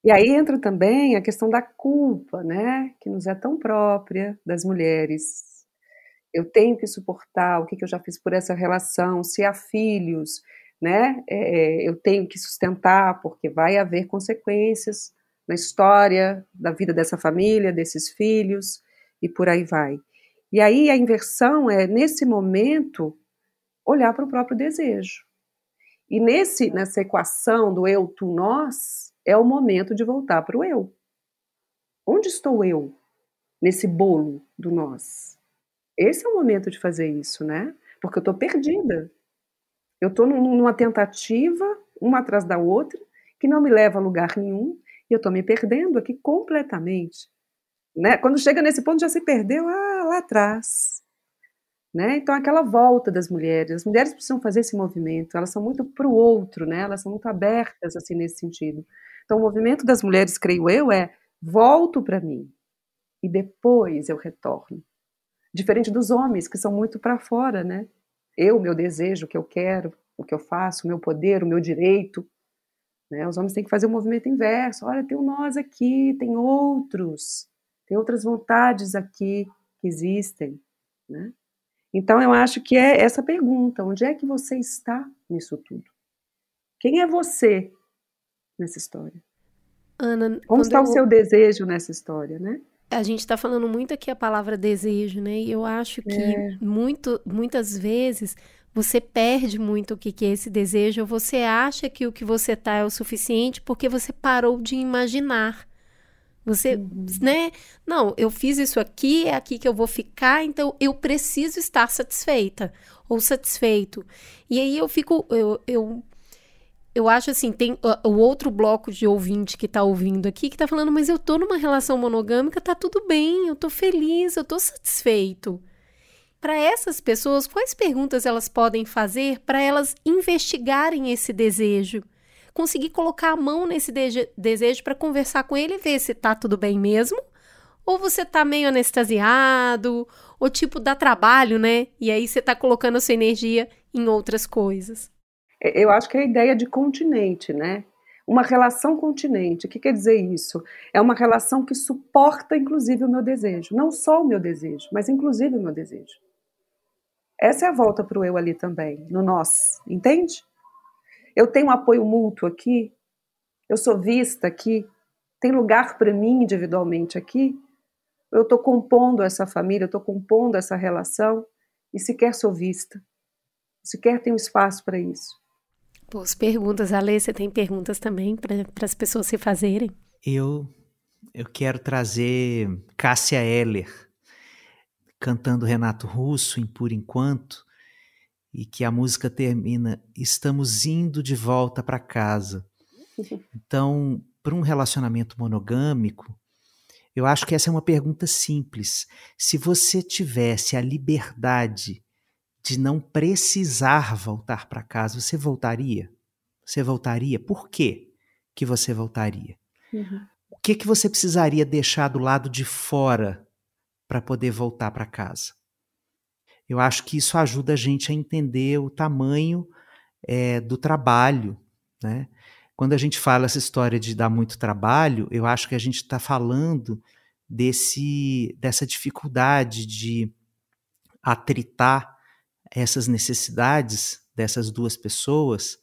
E aí entra também a questão da culpa, né, que nos é tão própria das mulheres. Eu tenho que suportar o que, que eu já fiz por essa relação, se há filhos, né, é, eu tenho que sustentar, porque vai haver consequências na história da vida dessa família, desses filhos, e por aí vai. E aí a inversão é, nesse momento, olhar para o próprio desejo. E nesse, nessa equação do eu, tu, nós, é o momento de voltar para o eu. Onde estou eu nesse bolo do nós? Esse é o momento de fazer isso, né? Porque eu estou perdida. Eu estou numa tentativa, uma atrás da outra, que não me leva a lugar nenhum, e eu estou me perdendo aqui completamente. Né? Quando chega nesse ponto, já se perdeu ah, atrás. Né? Então, aquela volta das mulheres, as mulheres precisam fazer esse movimento, elas são muito para o outro, né? elas são muito abertas assim nesse sentido. Então, o movimento das mulheres, creio eu, é volto para mim e depois eu retorno. Diferente dos homens, que são muito para fora, né? Eu, meu desejo, o que eu quero, o que eu faço, o meu poder, o meu direito. Né? Os homens têm que fazer o um movimento inverso. Olha, tem um nós aqui, tem outros, tem outras vontades aqui existem. Né? Então, eu acho que é essa pergunta: onde é que você está nisso tudo? Quem é você nessa história? Ana, como está eu... o seu desejo nessa história, né? A gente está falando muito aqui a palavra desejo, né? E eu acho que é. muito, muitas vezes você perde muito o que, que é esse desejo, ou você acha que o que você tá é o suficiente porque você parou de imaginar. Você, uhum. né? Não, eu fiz isso aqui, é aqui que eu vou ficar, então eu preciso estar satisfeita ou satisfeito. E aí eu fico, eu, eu, eu acho assim, tem o, o outro bloco de ouvinte que tá ouvindo aqui que tá falando, mas eu tô numa relação monogâmica, tá tudo bem, eu tô feliz, eu tô satisfeito. Para essas pessoas, quais perguntas elas podem fazer para elas investigarem esse desejo? Conseguir colocar a mão nesse de desejo para conversar com ele e ver se tá tudo bem mesmo, ou você tá meio anestesiado, ou tipo dá trabalho, né? E aí você tá colocando a sua energia em outras coisas. É, eu acho que é a ideia de continente, né? Uma relação continente. O que quer dizer isso? É uma relação que suporta, inclusive, o meu desejo. Não só o meu desejo, mas inclusive o meu desejo. Essa é a volta para o eu ali também, no nós, entende? Eu tenho um apoio mútuo aqui, eu sou vista aqui, tem lugar para mim individualmente aqui. Eu estou compondo essa família, eu estou compondo essa relação e sequer sou vista, sequer tenho espaço para isso. Boas perguntas, Alê. Você tem perguntas também para as pessoas se fazerem? Eu, eu quero trazer Cássia Eller cantando Renato Russo em Por Enquanto e que a música termina estamos indo de volta para casa. *laughs* Então, para um relacionamento monogâmico, eu acho que essa é uma pergunta simples. Se você tivesse a liberdade de não precisar voltar para casa, você voltaria? Você voltaria? Por quê que você voltaria? Uhum. O que que você precisaria deixar do lado de fora para poder voltar para casa? Eu acho que isso ajuda a gente a entender o tamanho é, do trabalho, né? Quando a gente fala essa história de dar muito trabalho, eu acho que a gente está falando desse, dessa dificuldade de atritar essas necessidades dessas duas pessoas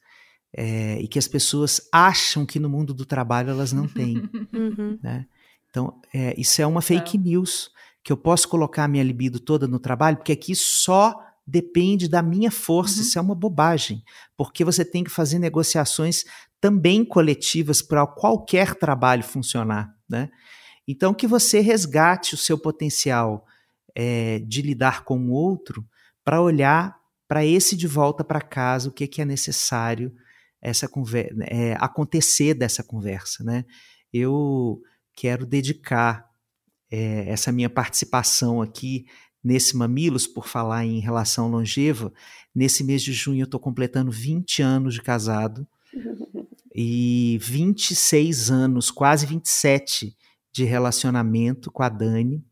é, e que as pessoas acham que no mundo do trabalho elas não têm. *laughs* Uhum. Né? Então, é, isso é uma fake news que eu posso colocar a minha libido toda no trabalho, porque aqui só depende da minha força, uhum. isso é uma bobagem, porque você tem que fazer negociações também coletivas para qualquer trabalho funcionar, né? Então que você resgate o seu potencial é, de lidar com o outro para olhar para esse de volta para casa, o que, que é necessário essa conversa, é, acontecer dessa conversa, né? Eu quero dedicar é, essa minha participação aqui nesse Mamilos, por falar em relação longeva. Nesse mês de junho eu estou completando 20 anos de casado *laughs* e 26 anos, quase 27 de relacionamento com a Dani.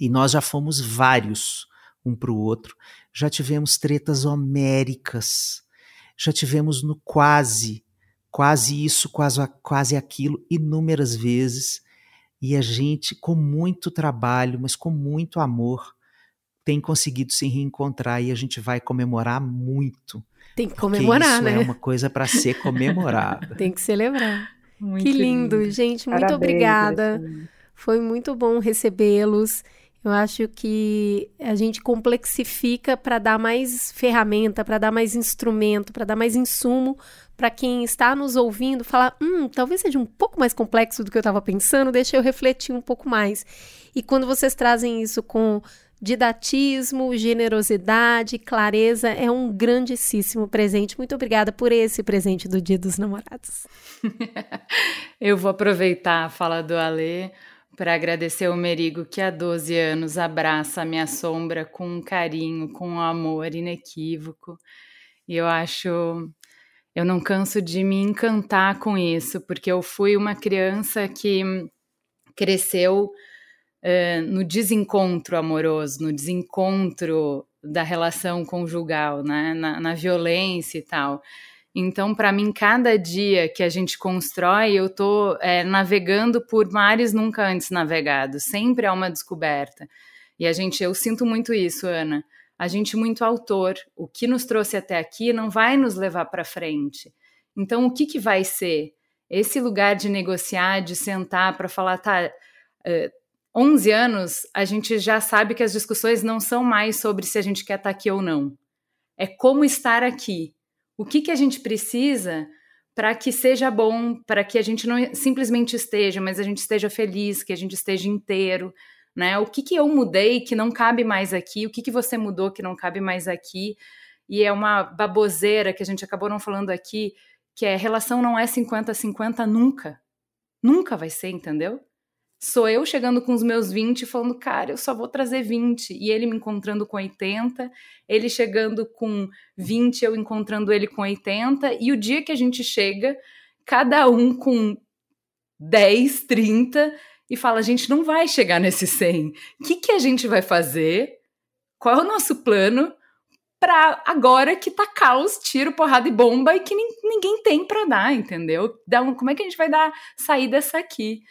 E nós já fomos vários um para o outro. Já tivemos tretas homéricas, já tivemos no quase, quase isso, quase, quase aquilo, inúmeras vezes. E a gente, com muito trabalho, mas com muito amor, tem conseguido se reencontrar e a gente vai comemorar muito. Tem que comemorar, isso né? É uma coisa para ser comemorada. *laughs* tem que celebrar. Muito que lindo, lindo. gente. Muito Parabéns, obrigada. Foi muito bom recebê-los. Eu acho que a gente complexifica para dar mais ferramenta, para dar mais instrumento, para dar mais insumo para quem está nos ouvindo falar: hum, talvez seja um pouco mais complexo do que eu estava pensando, deixa eu refletir um pouco mais. E quando vocês trazem isso com didatismo, generosidade, clareza, é um grandíssimo presente. Muito obrigada por esse presente do Dia dos Namorados. *laughs* eu vou aproveitar a fala do Alê para agradecer o Merigo que há 12 anos abraça a minha sombra com um carinho, com um amor inequívoco. E eu acho. Eu não canso de me encantar com isso, porque eu fui uma criança que cresceu uh, no desencontro amoroso, no desencontro da relação conjugal, né? na, na violência e tal. Então, para mim, cada dia que a gente constrói, eu estou é, navegando por mares nunca antes navegados. Sempre há uma descoberta. E a gente, eu sinto muito isso, Ana. A gente muito autor. O que nos trouxe até aqui não vai nos levar para frente. Então, o que, que vai ser? Esse lugar de negociar, de sentar para falar, tá, uh, 11 anos, a gente já sabe que as discussões não são mais sobre se a gente quer estar tá aqui ou não. É como estar aqui o que, que a gente precisa para que seja bom, para que a gente não simplesmente esteja, mas a gente esteja feliz, que a gente esteja inteiro, né? O que, que eu mudei que não cabe mais aqui? O que, que você mudou que não cabe mais aqui? E é uma baboseira que a gente acabou não falando aqui, que é relação não é 50-50 nunca. Nunca vai ser, entendeu? Sou eu chegando com os meus 20 e falando, cara, eu só vou trazer 20. E ele me encontrando com 80, ele chegando com 20, eu encontrando ele com 80. E o dia que a gente chega, cada um com 10, 30, e fala, a gente não vai chegar nesse 100. O que, que a gente vai fazer? Qual é o nosso plano? para agora que tá caos, tiro, porrada e bomba e que ninguém tem para dar, entendeu? Como é que a gente vai dar sair dessa aqui?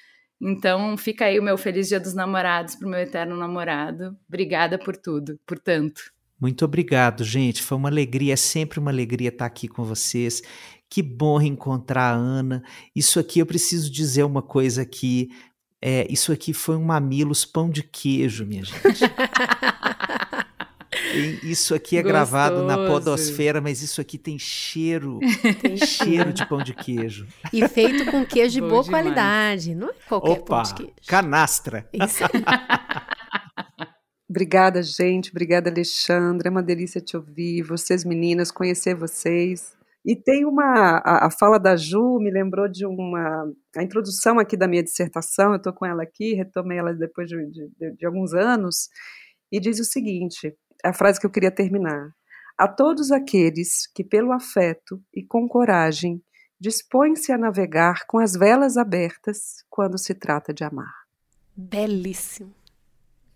Então, fica aí o meu feliz Dia dos Namorados para o meu eterno namorado. Obrigada por tudo, por tanto. Muito obrigado, gente. Foi uma alegria, é sempre uma alegria estar aqui com vocês. Que bom reencontrar a Ana. Isso aqui eu preciso dizer uma coisa aqui. É, isso aqui foi um mamilos pão de queijo, minha gente. *laughs* Isso aqui é Gostoso. gravado na podosfera, mas isso aqui tem cheiro, *laughs* tem cheiro de pão de queijo. E feito com queijo de boa demais. qualidade, não é qualquer Opa, pão de queijo. canastra. Isso. *laughs* Obrigada, gente. Obrigada, Alexandre. É uma delícia te ouvir. Vocês, meninas, conhecer vocês. E tem uma. A, a, fala da Ju me lembrou de uma. A introdução aqui da minha dissertação, eu estou com ela aqui, retomei ela depois de, de, de alguns anos, e diz o seguinte: a frase que eu queria terminar. A todos aqueles que, pelo afeto e com coragem, dispõem-se a navegar com as velas abertas quando se trata de amar. Belíssimo.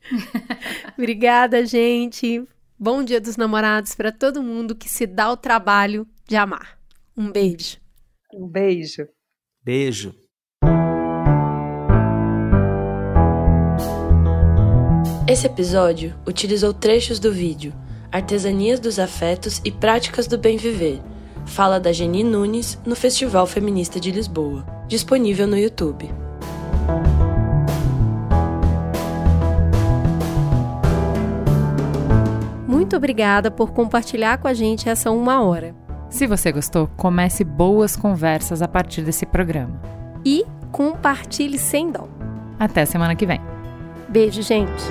*laughs* Obrigada, gente. Bom Dia dos Namorados para todo mundo que se dá o trabalho de amar. Um beijo. Um beijo. Beijo. Esse episódio utilizou trechos do vídeo Artesanias dos Afetos e Práticas do Bem Viver, fala da Geni Nunes no Festival Feminista de Lisboa, disponível no YouTube. Muito obrigada por compartilhar com a gente essa uma hora. Se você gostou, comece boas conversas a partir desse programa. E compartilhe sem dó. Até semana que vem. Beijo, gente.